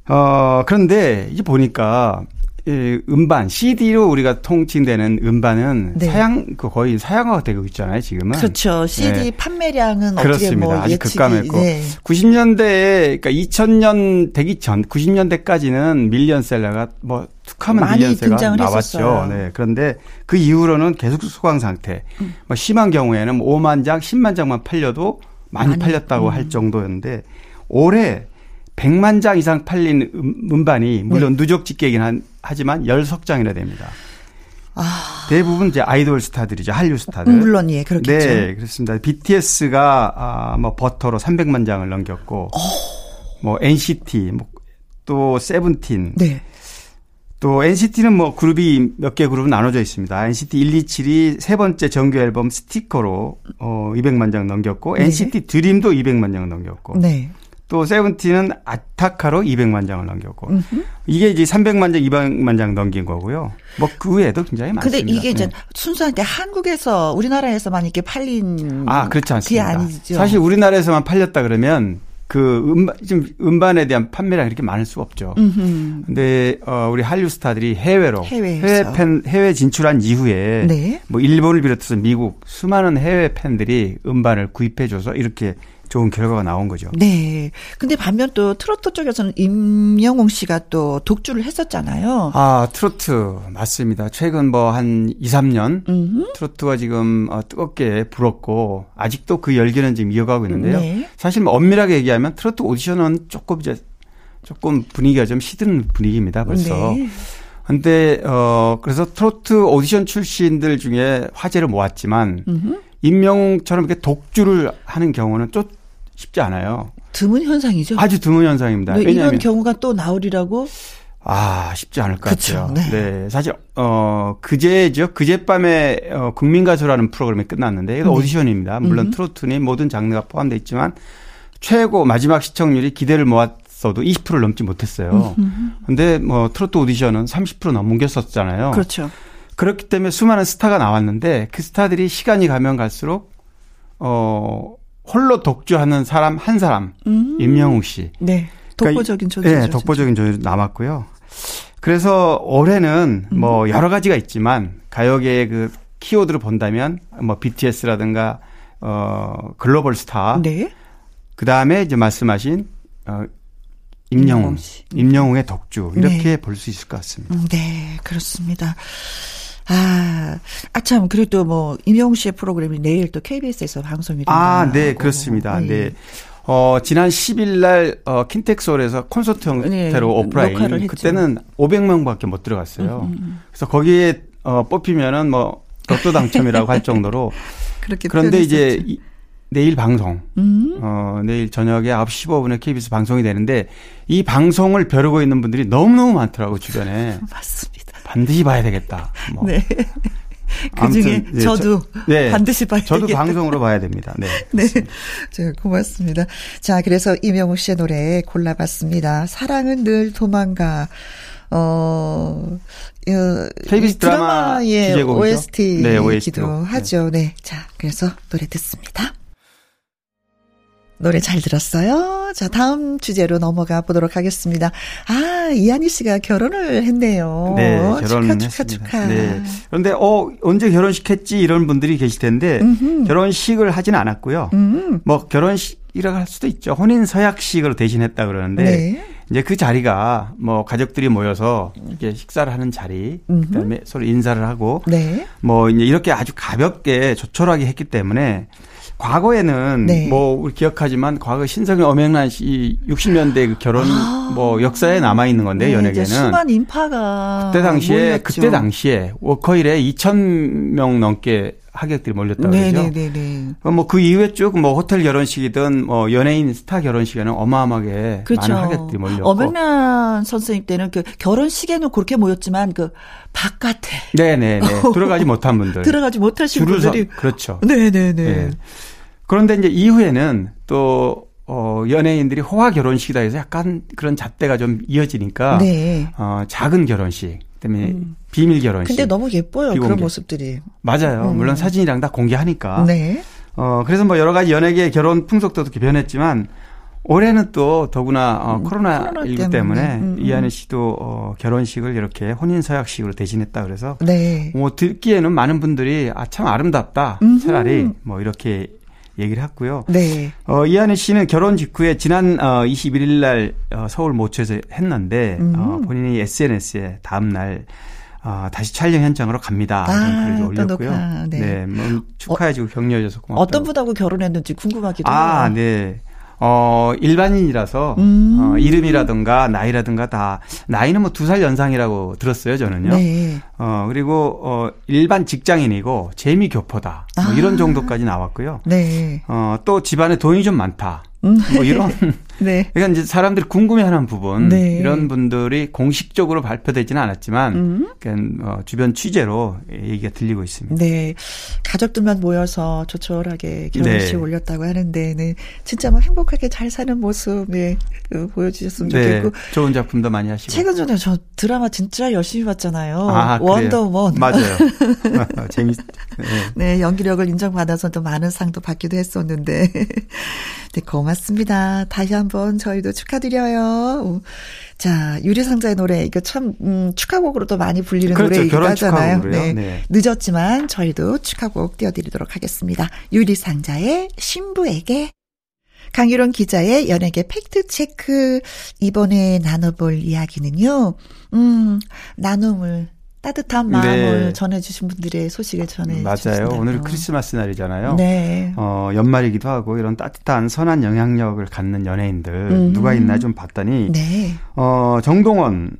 어, 그런데 이제 보니까 이 음반, CD로 우리가 통칭되는 음반은 네. 사양, 그 거의 사양화가 되고 있잖아요, 지금은. 그렇죠. CD 네. 판매량은 그렇습니다. 뭐 아주 급감했고. 네. 90년대에, 그러니까 2000년 되기 전, 90년대까지는 밀리언셀러가 뭐 툭하면 밀리언셀러가 나왔죠. 네. 그런데 그 이후로는 계속 수강 상태. 음. 뭐 심한 경우에는 5만 장, 10만 장만 팔려도 많이, 많이. 팔렸다고 음. 할 정도였는데 올해 100만 장 이상 팔린 음, 반이 물론 네. 누적 집계이긴 한, 하지만 10석장이나 됩니다. 아. 대부분 이제 아이돌 스타들이죠. 한류 스타들. 물론 예, 그렇겠죠. 네, 그렇습니다. BTS가 아, 뭐 버터로 300만 장을 넘겼고 오. 어. 뭐 NCT 뭐 또 세븐틴. 네. 또 NCT는 뭐 그룹이 몇 개 그룹은 나눠져 있습니다. NCT 127이 세 번째 정규 앨범 스티커로 어 200만 장 넘겼고 네. NCT 드림도 200만 장 넘겼고. 네. 또 세븐틴은 아타카로 200만 장을 넘겼고 음흠. 이게 이제 300만 장, 200만 장 넘긴 거고요. 뭐 그 외에도 굉장히 많습니다. 근데 이게 이제 네. 순수한테 한국에서 우리나라에서만 이렇게 팔린 아 그렇지 않습니다. 아니죠. 사실 우리나라에서만 팔렸다 그러면 그 음반 좀 음반에 대한 판매량이 이렇게 많을 수 없죠. 음흠. 근데 어 우리 한류 스타들이 해외로 해외에서. 해외 팬 해외 진출한 이후에 네. 뭐 일본을 비롯해서 미국 수많은 해외 팬들이 음반을 구입해 줘서 이렇게 좋은 결과가 나온 거죠. 네. 근데 반면 또 트로트 쪽에서는 임영웅 씨가 또 독주를 했었잖아요. 아, 트로트. 맞습니다. 최근 뭐 한 2, 3년 음흠. 트로트가 지금 어, 뜨겁게 불었고 아직도 그 열기는 지금 이어가고 있는데요. 네. 사실 뭐 엄밀하게 얘기하면 트로트 오디션은 조금 이제 조금 분위기가 좀 시든 분위기입니다. 벌써. 네. 근데 어 그래서 트로트 오디션 출신들 중에 화제를 모았지만 음흠. 임명웅처럼 이렇게 독주를 하는 경우는 좀 쉽지 않아요. 드문 현상이죠. 아주 드문 현상입니다. 네, 이런 경우가 또 나오리라고? 아, 쉽지 않을 것 그쵸, 같아요. 네. 네. 사실, 어, 그제죠. 그제밤에, 어, 국민가수라는 프로그램이 끝났는데, 이거 네. 오디션입니다. 물론 음. 트로트니 모든 장르가 포함되어 있지만, 최고 마지막 시청률이 기대를 모았어도 20%를 넘지 못했어요. 음. 근데 뭐, 트로트 오디션은 30% 넘겼었잖아요. 그렇죠. 그렇기 때문에 수많은 스타가 나왔는데, 그 스타들이 시간이 가면 갈수록, 어, 홀로 독주하는 사람 한 사람 음. 임영웅 씨. 네. 독보적인 존재. 그러니까, 네, 독보적인 존재 남았고요. 그래서 올해는 음. 뭐 여러 가지가 있지만 가요계의 그 키워드를 본다면 뭐 BTS라든가 어 글로벌 스타. 네. 그다음에 이제 말씀하신 어 임영웅, 임영웅의 독주 이렇게 네. 볼수 있을 것 같습니다. 음, 네, 그렇습니다. 아, 아, 참, 그래도 뭐, 임영웅 씨의 프로그램이 내일 또 KBS에서 방송이 된다. 아, 네, 그렇습니다. 네. 네. 어, 지난 10일 날, 어, 킨텍스홀에서 콘서트 형태로 네, 오프라인. 그때는 500명 밖에 못 들어갔어요. 음, 음, 음. 그래서 거기에, 어, 뽑히면은 뭐, 로또 당첨이라고 할 정도로. 그렇게 그런데 이제, 이, 내일 방송, 음. 어, 내일 저녁에 9시 15분에 KBS 방송이 되는데, 이 방송을 벼르고 있는 분들이 너무너무 많더라고, 주변에. 맞습니다. 반드시 봐야 되겠다. 뭐. 네. 그 중에 예, 저도 저, 네, 반드시 봐야 저도 되겠다. 방송으로 봐야 됩니다. 네. 네. 자, 고맙습니다. 자, 그래서 이명우 씨의 노래 골라봤습니다. 사랑은 늘 도망가. 어, 어 KBS 드라마 의 OST이기도 네, OST 하죠. 네. 자, 그래서 노래 듣습니다. 노래 잘 들었어요. 자, 다음 주제로 넘어가 보도록 하겠습니다. 아, 이한희 씨가 결혼을 했네요. 네, 결혼을 축하, 축하, 축하. 네. 그런데 어 언제 결혼식 했지 이런 분들이 계실 텐데 음흠. 결혼식을 하지는 않았고요. 음. 뭐 결혼식이라고 할 수도 있죠. 혼인 서약식으로 대신했다 그러는데 네. 이제 그 자리가 뭐 가족들이 모여서 이렇게 식사를 하는 자리, 음흠. 그다음에 서로 인사를 하고 네. 뭐 이제 이렇게 아주 가볍게 조촐하게 했기 때문에 과거에는 네. 뭐 우리 기억하지만 과거 신성의 엄영란 씨 60년대 그 결혼 아. 뭐 역사에 남아 있는 건데 네, 연예계는 수많은 인파가 그때 당시에 몰렸죠. 그때 당시에 워커힐에 2,000명 넘게 하객들이 몰렸다고 그러죠. 네네네. 뭐그 이후에 쭉 뭐 호텔 결혼식이든 뭐 연예인 스타 결혼식에는 어마어마하게 그렇죠. 많은 하객들이 몰렸고. 엄영란 선생님 때는 그 결혼식에는 그렇게 모였지만 그 바깥에 네네네 들어가지 못한 분들 들어가지 못하신 분들이 서, 그렇죠. 네네네. 네. 그런데 이제 이후에는 또 어, 연예인들이 호화 결혼식이다 해서 약간 그런 잣대가 좀 이어지니까 네. 어, 작은 결혼식 때문에 음. 비밀 결혼식. 근데 너무 예뻐요 비공개. 그런 모습들이. 맞아요. 음. 물론 사진이랑 다 공개하니까. 네. 어 그래서 뭐 여러 가지 연예계 결혼 풍속도 이렇게 변했지만 올해는 또 더구나 어, 음, 코로나 19 때문에 음, 음. 이한희 씨도 어, 결혼식을 이렇게 혼인 서약식으로 대신했다 그래서 네. 뭐 듣기에는 많은 분들이 아 참 아름답다 차라리 뭐 이렇게 얘기를 했고요. 네. 어, 이한희 씨는 결혼 직후에 지난 어, 21일 날 어, 서울 모처에서 했는데 음. 어, 본인이 SNS에 다음 날 어, 다시 촬영 현장으로 갑니다. 아, 글을 올렸고요. 네. 네, 뭐 축하해주고 어, 격려해줘서 고맙다. 어떤 분하고 결혼했는지 궁금하기도 해요. 아, 네. 어, 일반인이라서, 음. 어, 이름이라든가 나이라든가 다, 나이는 뭐 두 살 연상이라고 들었어요, 저는요. 네. 어, 그리고, 어, 일반 직장인이고, 재미교포다. 뭐 이런 아. 정도까지 나왔고요. 네. 어, 또 집안에 돈이 좀 많다. 음. 뭐 이런 네. 그러니까 이제 사람들이 궁금해하는 부분 네. 이런 분들이 공식적으로 발표되지는 않았지만 음. 그러니까 어, 주변 취재로 얘기가 들리고 있습니다. 네, 가족들만 모여서 조촐하게 결혼식 네. 올렸다고 하는데는 진짜 뭐 행복하게 잘 사는 모습 네, 그 보여주셨으면 네. 좋겠고 좋은 작품도 많이 하시고 최근 전에 저 드라마 진짜 열심히 봤잖아요. 아, 원더먼 맞아요. 재밌. 네. 네 연기력을 인정받아서 또 많은 상도 받기도 했었는데 네, 고맙습니다. 다시 한번 저희도 축하드려요. 자, 유리상자의 노래, 이거 참, 음, 축하곡으로도 많이 불리는 그렇죠, 노래이기도 하잖아요. 네. 네. 늦었지만 저희도 축하곡 띄워드리도록 하겠습니다. 유리상자의 신부에게. 강유론 기자의 연예계 팩트체크. 이번에 나눠볼 이야기는요, 음, 나눔을 따뜻한 마음을 네. 전해주신 분들의 소식을 전해주셨습니다. 맞아요. 오늘 크리스마스 날이잖아요. 네. 어, 연말이기도 하고 이런 따뜻한 선한 영향력을 갖는 연예인들 음. 누가 있나 좀 봤더니 네. 어, 정동원.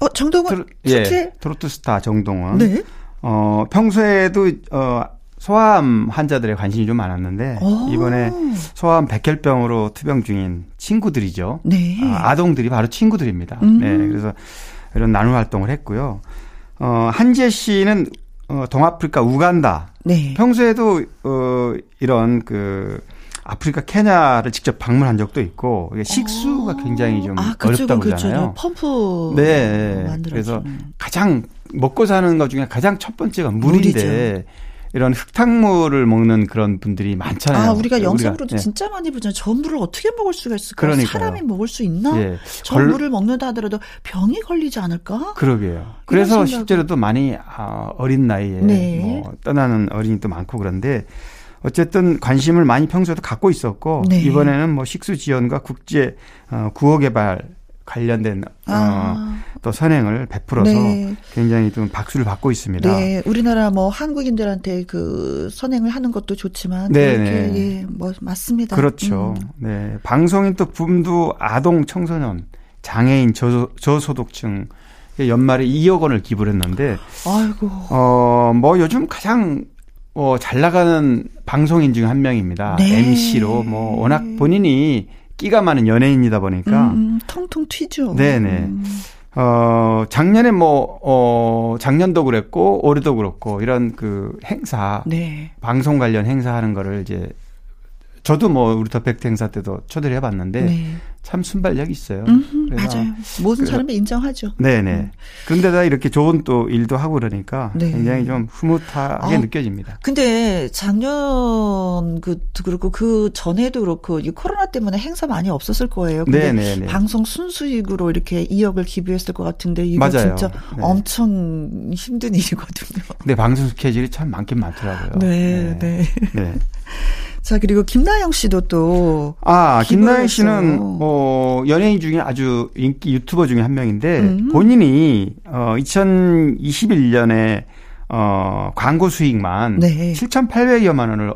어, 정동원 트로, 예, 트로트 스타 정동원. 네. 어, 평소에도 어 소아암 환자들의 관심이 좀 많았는데 오. 이번에 소아암 백혈병으로 투병 중인 친구들이죠. 네. 아, 아동들이 바로 친구들입니다. 음. 네. 그래서 이런 나눔 활동을 했고요. 어, 한재 씨는 어, 동아프리카 우간다. 네. 평소에도 어, 이런 그 아프리카 케냐를 직접 방문한 적도 있고 식수가 굉장히 좀 아, 어렵다고 그러잖아요. 펌프 네. 그래서 가장 먹고 사는 것 중에 가장 첫 번째가 물인데 물이죠. 이런 흙탕물을 먹는 그런 분들이 많잖아요. 아, 우리가 영상으로도 우리가, 예. 진짜 많이 보잖아요. 저 물을 어떻게 먹을 수가 있을까? 그러니까요. 사람이 먹을 수 있나? 예. 저 걸... 물을 먹는다 하더라도 병이 걸리지 않을까? 그러게요. 그래서 실제로 도 많이 아, 어린 나이에 네. 뭐 떠나는 어린이 도 많고 그런데 어쨌든 관심을 많이 평소에도 갖고 있었고 네. 이번에는 뭐 식수 지원과 국제 어, 구호 개발 관련된 아. 어, 또 선행을 베풀어서 네. 굉장히 좀 박수를 받고 있습니다. 네, 우리나라 뭐 한국인들한테 그 선행을 하는 것도 좋지만 네, 네. 예, 뭐 맞습니다. 그렇죠. 음. 네, 방송인 또 붐두 아동 청소년 장애인 저, 저소득층 연말에 2억 원을 기부를 했는데 아이고. 어, 뭐 요즘 가장 어, 잘 나가는 방송인 중 한 명입니다. 네. MC로 뭐 워낙 본인이 끼가 많은 연예인이다 보니까 음, 음, 통통 튀죠. 네네. 음. 어, 작년에 뭐, 어, 작년도 그랬고, 올해도 그렇고, 이런 그 행사, 네. 방송 관련 행사 하는 거를 이제 저도 뭐 우리 더팩트 행사 때도 초대를 해봤는데 네. 참 순발력이 있어요. 음흠, 맞아요. 모든 사람이 인정하죠. 네네. 음. 그런데다 이렇게 좋은 또 일도 하고 그러니까 네. 굉장히 좀 흐뭇하게 아, 느껴집니다. 근데 작년 그도 그렇고 그 전에도 그렇고 이 코로나 때문에 행사 많이 없었을 거예요. 근데 네네네. 방송 순수익으로 이렇게 2억을 기부했을 것 같은데 이거 맞아요. 진짜 네. 엄청 힘든 일이거든요. 근데 방송 스케줄이 참 많긴 많더라고요. 네, 네. 네. 네. 자, 그리고 김나영 씨도 또. 아, 김나영 씨는, 뭐, 연예인 중에 아주 인기 유튜버 중에 한 명인데, 음. 본인이, 어, 2021년에, 어, 광고 수익만 네. 7,800여만 원을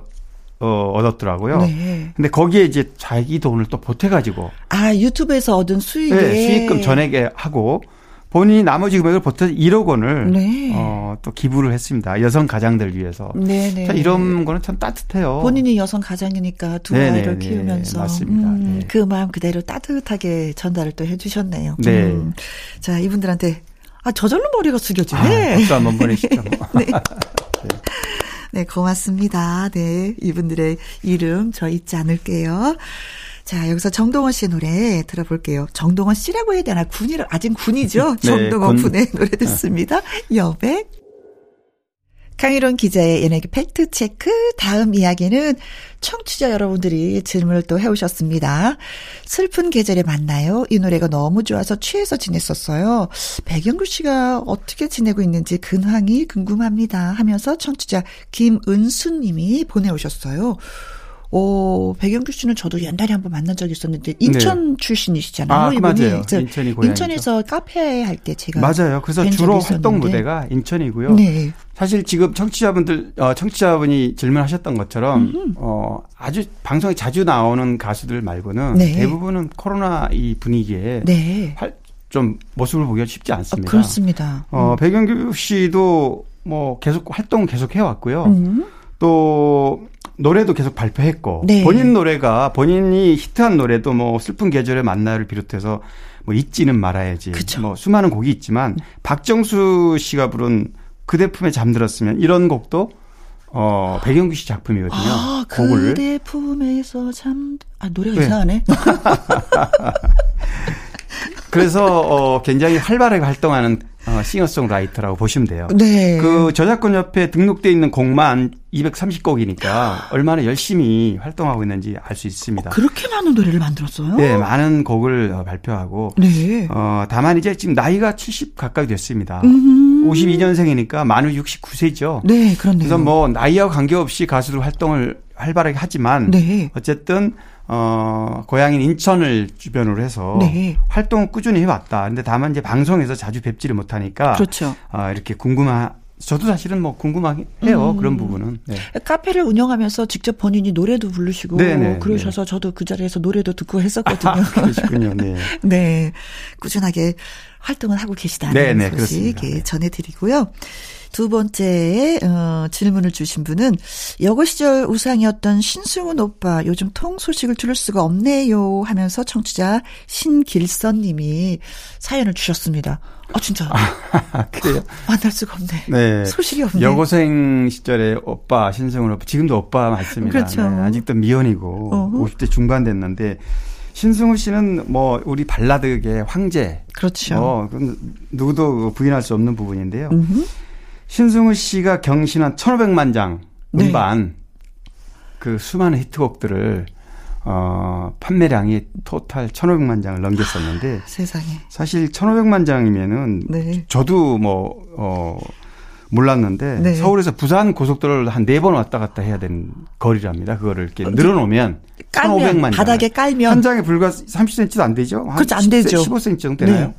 어, 얻었더라고요. 네. 근데 거기에 이제 자기 돈을 또 보태가지고. 아, 유튜브에서 얻은 수익에. 네, 수익금 전액에 하고, 본인이 나머지 금액을 보태서 1억 원을 네. 어, 또 기부를 했습니다. 여성 가장들 위해서. 네, 네. 이런 거는 참 따뜻해요. 본인이 여성 가장이니까 두 네네, 아이를 네, 키우면서 맞습니다. 음, 네. 그 마음 그대로 따뜻하게 전달을 또 해주셨네요. 네. 음. 자 이분들한테 아 저절로 머리가 숙여지네. 아, 박수 한번 보내시죠. 네. 네, 고맙습니다. 네, 이분들의 이름 저 잊지 않을게요. 자, 여기서 정동원 씨 노래 들어볼게요. 정동원 씨라고 해야 되나? 군이라, 아직 군이죠? 네, 정동원 군. 분의 노래 듣습니다. 여백. 강희론 기자의 연예계 팩트체크. 다음 이야기는 청취자 여러분들이 질문을 또 해오셨습니다. 슬픈 계절에 만나요. 이 노래가 너무 좋아서 취해서 지냈었어요. 백영구 씨가 어떻게 지내고 있는지 근황이 궁금합니다. 하면서 청취자 김은수 님이 보내오셨어요. 오, 백영규 씨는 저도 옛날에 한번 만난 적이 있었는데 인천 네. 출신이시잖아요. 아, 맞아요. 인천이 고향 인천에서 카페 할 때 제가 맞아요. 그래서 주로 활동 무대가 인천이고요. 네. 사실 지금 청취자분들 어, 청취자분이 질문하셨던 것처럼 음흠. 어, 아주 방송에 자주 나오는 가수들 말고는 네. 대부분은 코로나 이 분위기에 네. 활, 좀 모습을 보기가 쉽지 않습니다. 어, 그렇습니다. 어, 음. 백영규 씨도 뭐 계속 활동 계속 해왔고요. 음. 또 노래도 계속 발표했고 네. 본인 노래가 본인이 히트한 노래도 뭐 슬픈 계절의 만나를 비롯해서 뭐 잊지는 말아야지 그쵸. 뭐 수많은 곡이 있지만 박정수 씨가 부른 그대 품에 잠들었으면 이런 곡도 어 배경규 씨 작품이거든요. 아, 곡을 그대 품에서 잠아 노래가 네. 이상하네. 그래서 어, 굉장히 활발하게 활동하는 어, 싱어송라이터라고 보시면 돼요. 네. 그 저작권협회에 등록돼 있는 곡만 230곡이니까 얼마나 열심히 활동하고 있는지 알 수 있습니다. 어, 그렇게 많은 노래를 만들었어요? 네, 많은 곡을 어, 발표하고. 네. 어, 다만 이제 지금 나이가 70 가까이 됐습니다. 음. 52년생이니까 만으로 69세죠. 네, 그렇네요. 그래서 뭐 나이와 관계없이 가수로 활동을 활발하게 하지만 네. 어쨌든 어, 고향인 인천을 주변으로 해서 네. 활동을 꾸준히 해왔다. 근데 다만 이제 방송에서 자주 뵙지를 못하니까 그렇죠. 어, 이렇게 궁금한 저도 사실은 뭐 궁금하긴 해요. 음. 그런 부분은. 네. 카페를 운영하면서 직접 본인이 노래도 부르시고 네네, 네, 그러셔서 네. 저도 그 자리에서 노래도 듣고 했었거든요. 아, 그러시군요. 네. 네. 꾸준하게 활동을 하고 계시다는 네네, 네, 소식 네. 전해드리고요. 두 번째 어, 질문을 주신 분은 여고 시절 우상이었던 신승훈 오빠 요즘 통 소식을 들을 수가 없네요 하면서 청취자 신길선 님이 사연을 주셨습니다. 아 진짜. 아, 그래요? 만날 수가 없네. 네. 소식이 없네. 여고생 시절에 오빠 신승훈 오빠 지금도 오빠 맞습니다. 그렇죠. 네, 아직도 미혼이고 어허. 50대 중반 됐는데 신승훈 씨는 뭐 우리 발라드계 황제. 그렇죠. 뭐 누구도 부인할 수 없는 부분인데요. 음흠. 신승우 씨가 경신한 1500만 장 음반 네. 그 수많은 히트곡들을 어, 판매량이 토탈 1,500만 장을 넘겼었는데 아, 세상에. 사실 1,500만 장이면은 네. 저도 뭐 어, 몰랐는데 네. 서울에서 부산 고속도로를 한 네 번 왔다 갔다 해야 되는 거리랍니다. 그거를 이렇게 어, 늘어놓으면 깔면, 1,500만 바닥에 깔면 한 장에 불과 30cm도 안 되죠? 그렇죠, 안 되죠. 15cm 정도 되나요? 네.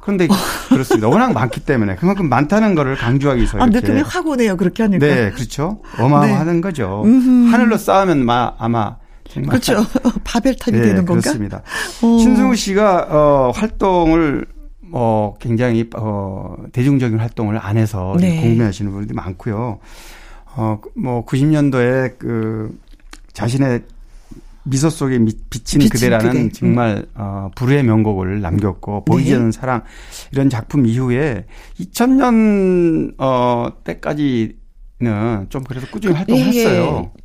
그런데 그렇습니다. 워낙 많기 때문에 그만큼 많다는 거를 강조하기 위해서 아, 느낌이 확 오네요. 그렇게 하니까. 네, 그렇죠. 어마어마하는 네. 거죠. 음흠. 하늘로 쌓으면 마, 아마 정말 그렇죠. 바벨탑이 네, 되는 건가? 그렇습니다. 오. 어. 신승우 씨가 어 활동을 어 굉장히 어 대중적인 활동을 안 해서 네. 궁금해하시는 분들이 많고요. 어 뭐 90년도에 그 자신의 미소 속에 비친, 그대라는 그대. 정말 음. 어, 불후의 명곡을 남겼고 보이지 않는 네. 사랑 이런 작품 이후에 2000년 어 때까지는 좀 그래도 꾸준히 활동했어요. 예.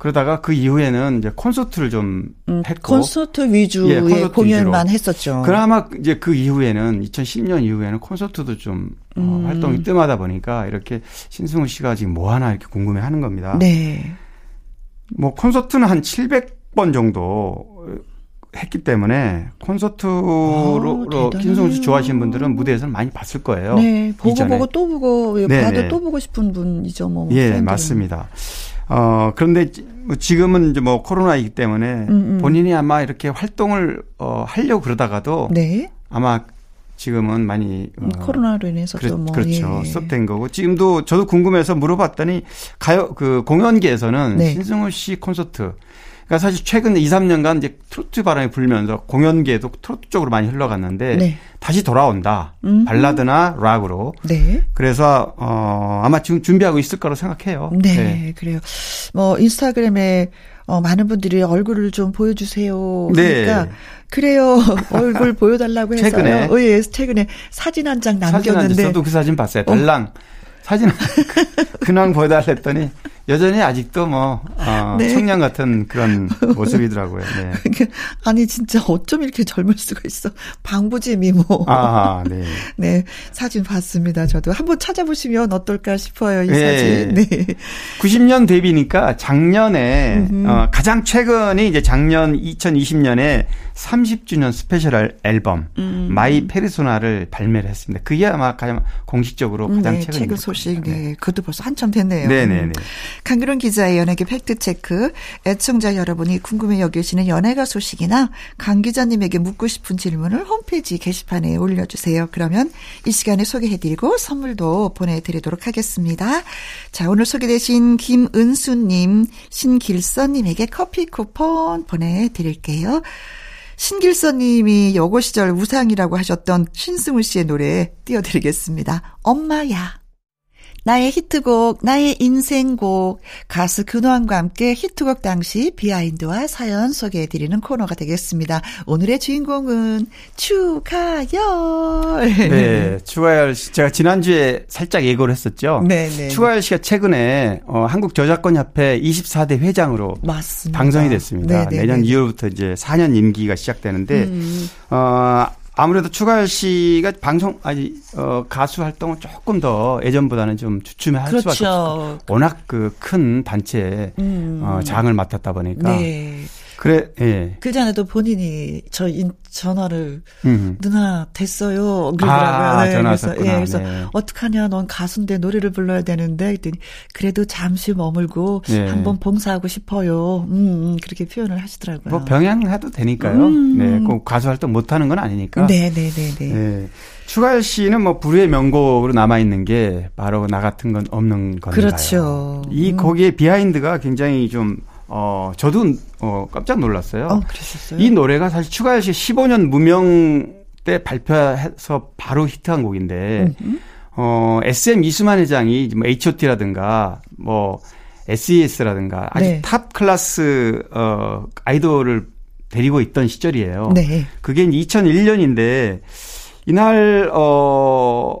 그러다가 그 이후에는 이제 콘서트를 좀 음, 했고 콘서트 위주의 예, 콘서트 공연만 위주로. 했었죠. 그나마 이제 그 이후에는 2010년 이후에는 콘서트도 좀 어, 음. 어, 활동이 뜸하다 보니까 이렇게 신승우 씨가 지금 뭐 하나 이렇게 궁금해하는 겁니다. 네. 뭐 콘서트는 한 700번 정도 했기 때문에 콘서트로 아, 김성우 씨 좋아하시는 분들은 무대에서는 많이 봤을 거예요. 네, 보고 이전에. 보고 또 보고 네, 봐도 네. 또 보고 싶은 분이죠, 뭐. 예, 팬들은. 맞습니다. 어 그런데 뭐 지금은 이제 뭐 코로나이기 때문에 음, 음. 본인이 아마 이렇게 활동을 어 하려고 그러다가도 네. 아마 지금은 많이 어, 코로나로 인해서 그렇, 뭐 그렇죠 예. 스톱된 거고 지금도 저도 궁금해서 물어봤더니 가요 그 공연계에서는 네. 신승우 씨 콘서트 그러니까 사실 최근 2, 3년간 이제 트로트 바람이 불면서 공연계도 트로트 쪽으로 많이 흘러갔는데 네. 다시 돌아온다. 음. 발라드나 락으로. 네. 그래서 어 아마 지금 준비하고 있을 거라고 생각해요. 네, 네. 그래요. 뭐 인스타그램에 어, 많은 분들이 얼굴을 좀 보여주세요. 네. 그러니까 네. 그래요. 얼굴 보여달라고 해서 최근에 어, 예, 최근에 사진 한 장 남겼는데 사진 저도 그 사진 봤어요. 달랑 어. 사진 근황 보여달라 했더니 여전히 아직도 뭐 어, 네. 청년 같은 그런 모습이더라고요. 네. 아니 진짜 어쩜 이렇게 젊을 수가 있어? 방부제 미모. 아, 네. 네 사진 봤습니다. 저도 한번 찾아보시면 어떨까 싶어요. 이 네. 사진. 네. 90년 데뷔니까 작년에 어, 가장 최근이 이제 작년 2020년에 30주년 스페셜 앨범 음. My Persona를 발매를 했습니다. 그게 아마 가장 공식적으로 가장 네, 최근 최근 소식. 네. 그것도 벌써 한참 됐네요. 네, 네, 네. 강규론 기자의 연예계 팩트체크. 애청자 여러분이 궁금해 여기시는 연예가 소식이나 강 기자님에게 묻고 싶은 질문을 홈페이지 게시판에 올려주세요. 그러면 이 시간에 소개해드리고 선물도 보내드리도록 하겠습니다. 자, 오늘 소개되신 김은수님, 신길선님에게 커피 쿠폰 보내드릴게요. 신길선님이 여고 시절 우상이라고 하셨던 신승우 씨의 노래 띄워드리겠습니다. 엄마야. 나의 히트곡, 나의 인생곡, 가수 근호함과 함께 히트곡 당시 비하인드와 사연 소개해드리는 코너가 되겠습니다. 오늘의 주인공은 추가열. 네, 추가열 씨. 제가 지난주에 살짝 예고를 했었죠. 네, 네. 추가열 씨가 최근에 어, 한국저작권협회 24대 회장으로 맞습니다. 당선이 됐습니다. 네네, 네, 내년 네. 2월부터 이제 4년 임기가 시작되는데, 음. 어, 아무래도 추가열 씨가 방송 아니 어 가수 활동을 조금 더 예전보다는 좀 주춤해 할 그렇죠. 수밖에 없어요. 워낙 그 큰 단체 음. 어 장을 맡았다 보니까 네. 그래, 예. 그 전에도 본인이 저 인, 전화를 음. 누나 됐어요. 그러더라고요. 아, 네, 전화 그래서 예, 그래서 네. 어떡하냐, 넌 가수인데 노래를 불러야 되는데 했더니 그래도 잠시 머물고 네. 한번 봉사하고 싶어요. 음, 음, 그렇게 표현을 하시더라고요. 뭐 병행해도 되니까요. 음. 네, 꼭 가수 활동 못 하는 건 아니니까. 네, 네, 네, 네. 네. 추가열 씨는 뭐 불후의 명곡으로 남아 있는 게 바로 나 같은 건 없는 건가요? 그렇죠. 이 음. 곡의 비하인드가 굉장히 좀 어, 저도 어, 깜짝 놀랐어요. 어? 이 노래가 사실 추가열 씨 15년 무명 때 발표해서 바로 히트한 곡인데, 음흠. 어, SM 이수만 회장이 뭐 H.O.T.라든가, 뭐, SES라든가 아주 네. top class, 어, 아이돌을 데리고 있던 시절이에요. 네. 그게 2001년인데, 이날, 어,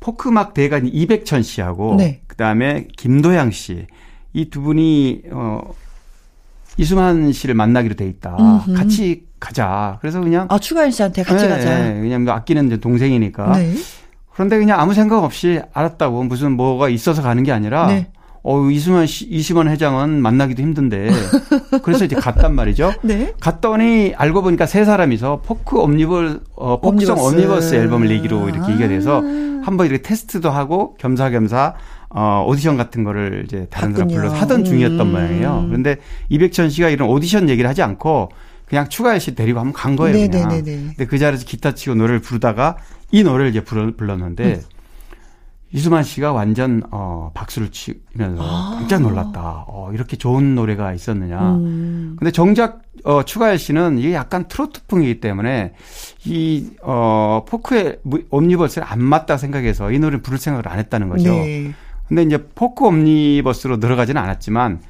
포크음악 대가 이백천 씨하고, 네. 그 다음에 김도양 씨, 이 두 분이, 어, 이수만 씨를 만나기로 돼 있다. 음흠. 같이 가자. 그래서 그냥 아 추가연 씨한테 같이 네, 가자. 네, 그냥 아끼는 이제 동생이니까. 네. 그런데 그냥 아무 생각 없이 알았다고 무슨 뭐가 있어서 가는 게 아니라 네. 어 이수만 씨, 이수만 회장은 만나기도 힘든데 그래서 이제 갔단 말이죠. 네. 갔더니 알고 보니까 세 사람이서 포크 옴니벌 어 포크송 옴니버스, 앨범을 내기로 이렇게 아. 얘기가 돼서 한번 이렇게 테스트도 하고 겸사겸사 어, 오디션 같은 거를 이제 다른 사람 불러서 하던 중이었던 음. 모양이에요. 그런데 이백천 씨가 이런 오디션 얘기를 하지 않고 그냥 추가열 씨 데리고 한번 간 거예요. 네네네네. 그냥. 근데 그 자리에서 기타 치고 노래를 부르다가 이 노래를 이제 불렀는데 음. 이수만 씨가 완전 어 박수를 치면서 아. 깜짝 놀랐다. 어 이렇게 좋은 노래가 있었느냐. 음. 근데 정작 어 추가열 씨는 이게 약간 트로트풍이기 때문에 이어 포크의 옴니버스를 안 맞다 생각해서 이 노래를 부를 생각을 안 했다는 거죠. 네. 근데 이제 포크 옴니버스로 들어가지는 않았지만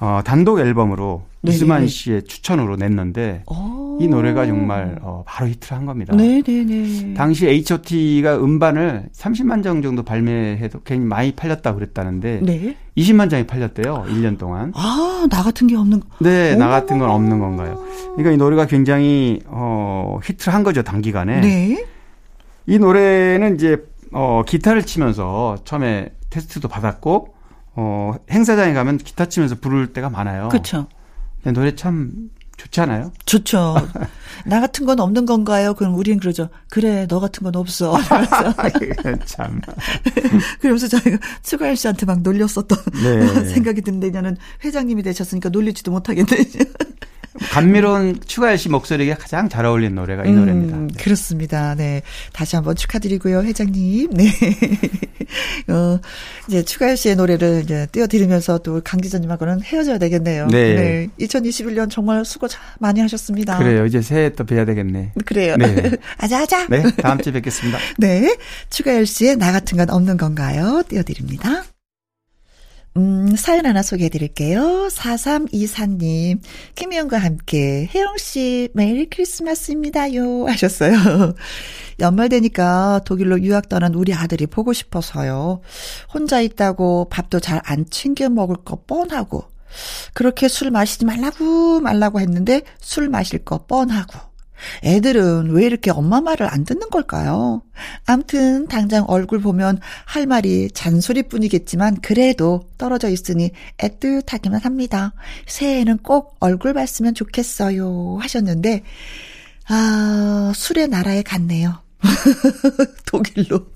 어, 단독 앨범으로 네네. 이수만 씨의 추천으로 냈는데 오. 이 노래가 정말 어, 바로 히트를 한 겁니다. 네네네. 당시 H.O.T.가 음반을 30만 장 정도 발매해도 굉장히 많이 팔렸다 그랬다는데 네. 20만 장이 팔렸대요. 1년 동안. 아, 나 같은 게 없는 네, 나 같은 건 없는 건가요? 그러니까 이 노래가 굉장히 어, 히트를 한 거죠, 단기간에. 네. 이 노래는 이제 어, 기타를 치면서 처음에 테스트도 받았고 어, 행사장에 가면 기타 치면서 부를 때가 많아요. 그렇죠. 노래 참 좋지 않아요? 좋죠. 나 같은 건 없는 건가요? 그럼 우리는 그러죠. 그래, 너 같은 건 없어. 참. 그러면서 저희가 추가열 씨한테 막 놀렸었던 네. 생각이 드는데, 저는 회장님이 되셨으니까 놀리지도 못하겠네. 감미로운 추가열 씨 목소리가 가장 잘 어울리는 노래가 이 음, 노래입니다. 네. 그렇습니다. 네. 다시 한번 축하드리고요, 회장님. 네. 어, 이제 추가열 씨의 노래를 이제 띄워드리면서 또 강 기자님하고는 헤어져야 되겠네요. 네. 네. 2021년 정말 수고 많이 하셨습니다. 그래요. 이제 새해 또 뵈야 되겠네. 그래요. 네. 아자아자. 네. 다음 주에 뵙겠습니다. 네. 추가열 씨의 나 같은 건 없는 건가요? 띄워드립니다. 음, 사연 하나 소개해 드릴게요. 4324님, 김희영과 함께, 혜영씨, 메리 크리스마스입니다요. 하셨어요. 연말 되니까 독일로 유학 떠난 우리 아들이 보고 싶어서요. 혼자 있다고 밥도 잘 안 챙겨 먹을 거 뻔하고, 그렇게 술 마시지 말라고 말라고 했는데 술 마실 거 뻔하고, 애들은 왜 이렇게 엄마 말을 안 듣는 걸까요? 암튼 당장 얼굴 보면 할 말이 잔소리뿐이겠지만 그래도 떨어져 있으니 애틋하기만 합니다. 새해에는 꼭 얼굴 봤으면 좋겠어요 하셨는데 아 술의 나라에 갔네요. 독일로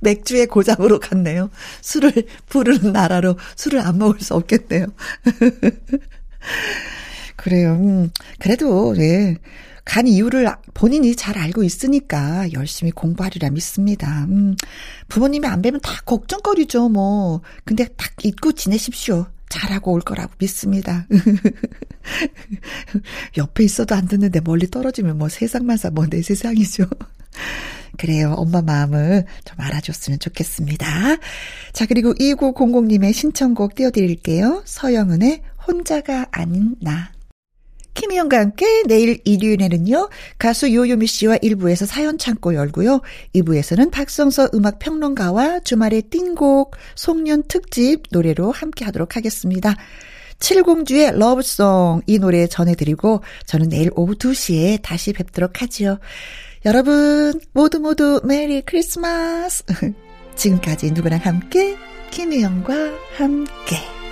맥주의 고장으로 갔네요. 술을 부르는 나라로 술을 안 먹을 수 없겠네요. 그래요. 음, 그래도 예. 간 이유를 본인이 잘 알고 있으니까 열심히 공부하리라 믿습니다. 음, 부모님이 안 뵈면 다 걱정거리죠, 뭐. 근데 딱 잊고 지내십시오. 잘하고 올 거라고 믿습니다. 옆에 있어도 안 듣는데 멀리 떨어지면 뭐 세상만 사 뭐 내 세상이죠. 그래요. 엄마 마음을 좀 알아줬으면 좋겠습니다. 자, 그리고 2900님의 신청곡 띄워드릴게요. 서영은의 혼자가 아닌 나. 김희영과 함께 내일 일요일에는요, 가수 요요미 씨와 1부에서 사연 창고 열고요. 2부에서는 박성서 음악 평론가와 주말의 띵곡, 송년 특집 노래로 함께 하도록 하겠습니다. 칠공주의 러브송 이 노래 전해드리고 저는 내일 오후 2시에 다시 뵙도록 하지요. 여러분 모두 모두 메리 크리스마스. 지금까지 누구랑 함께 김희영과 함께.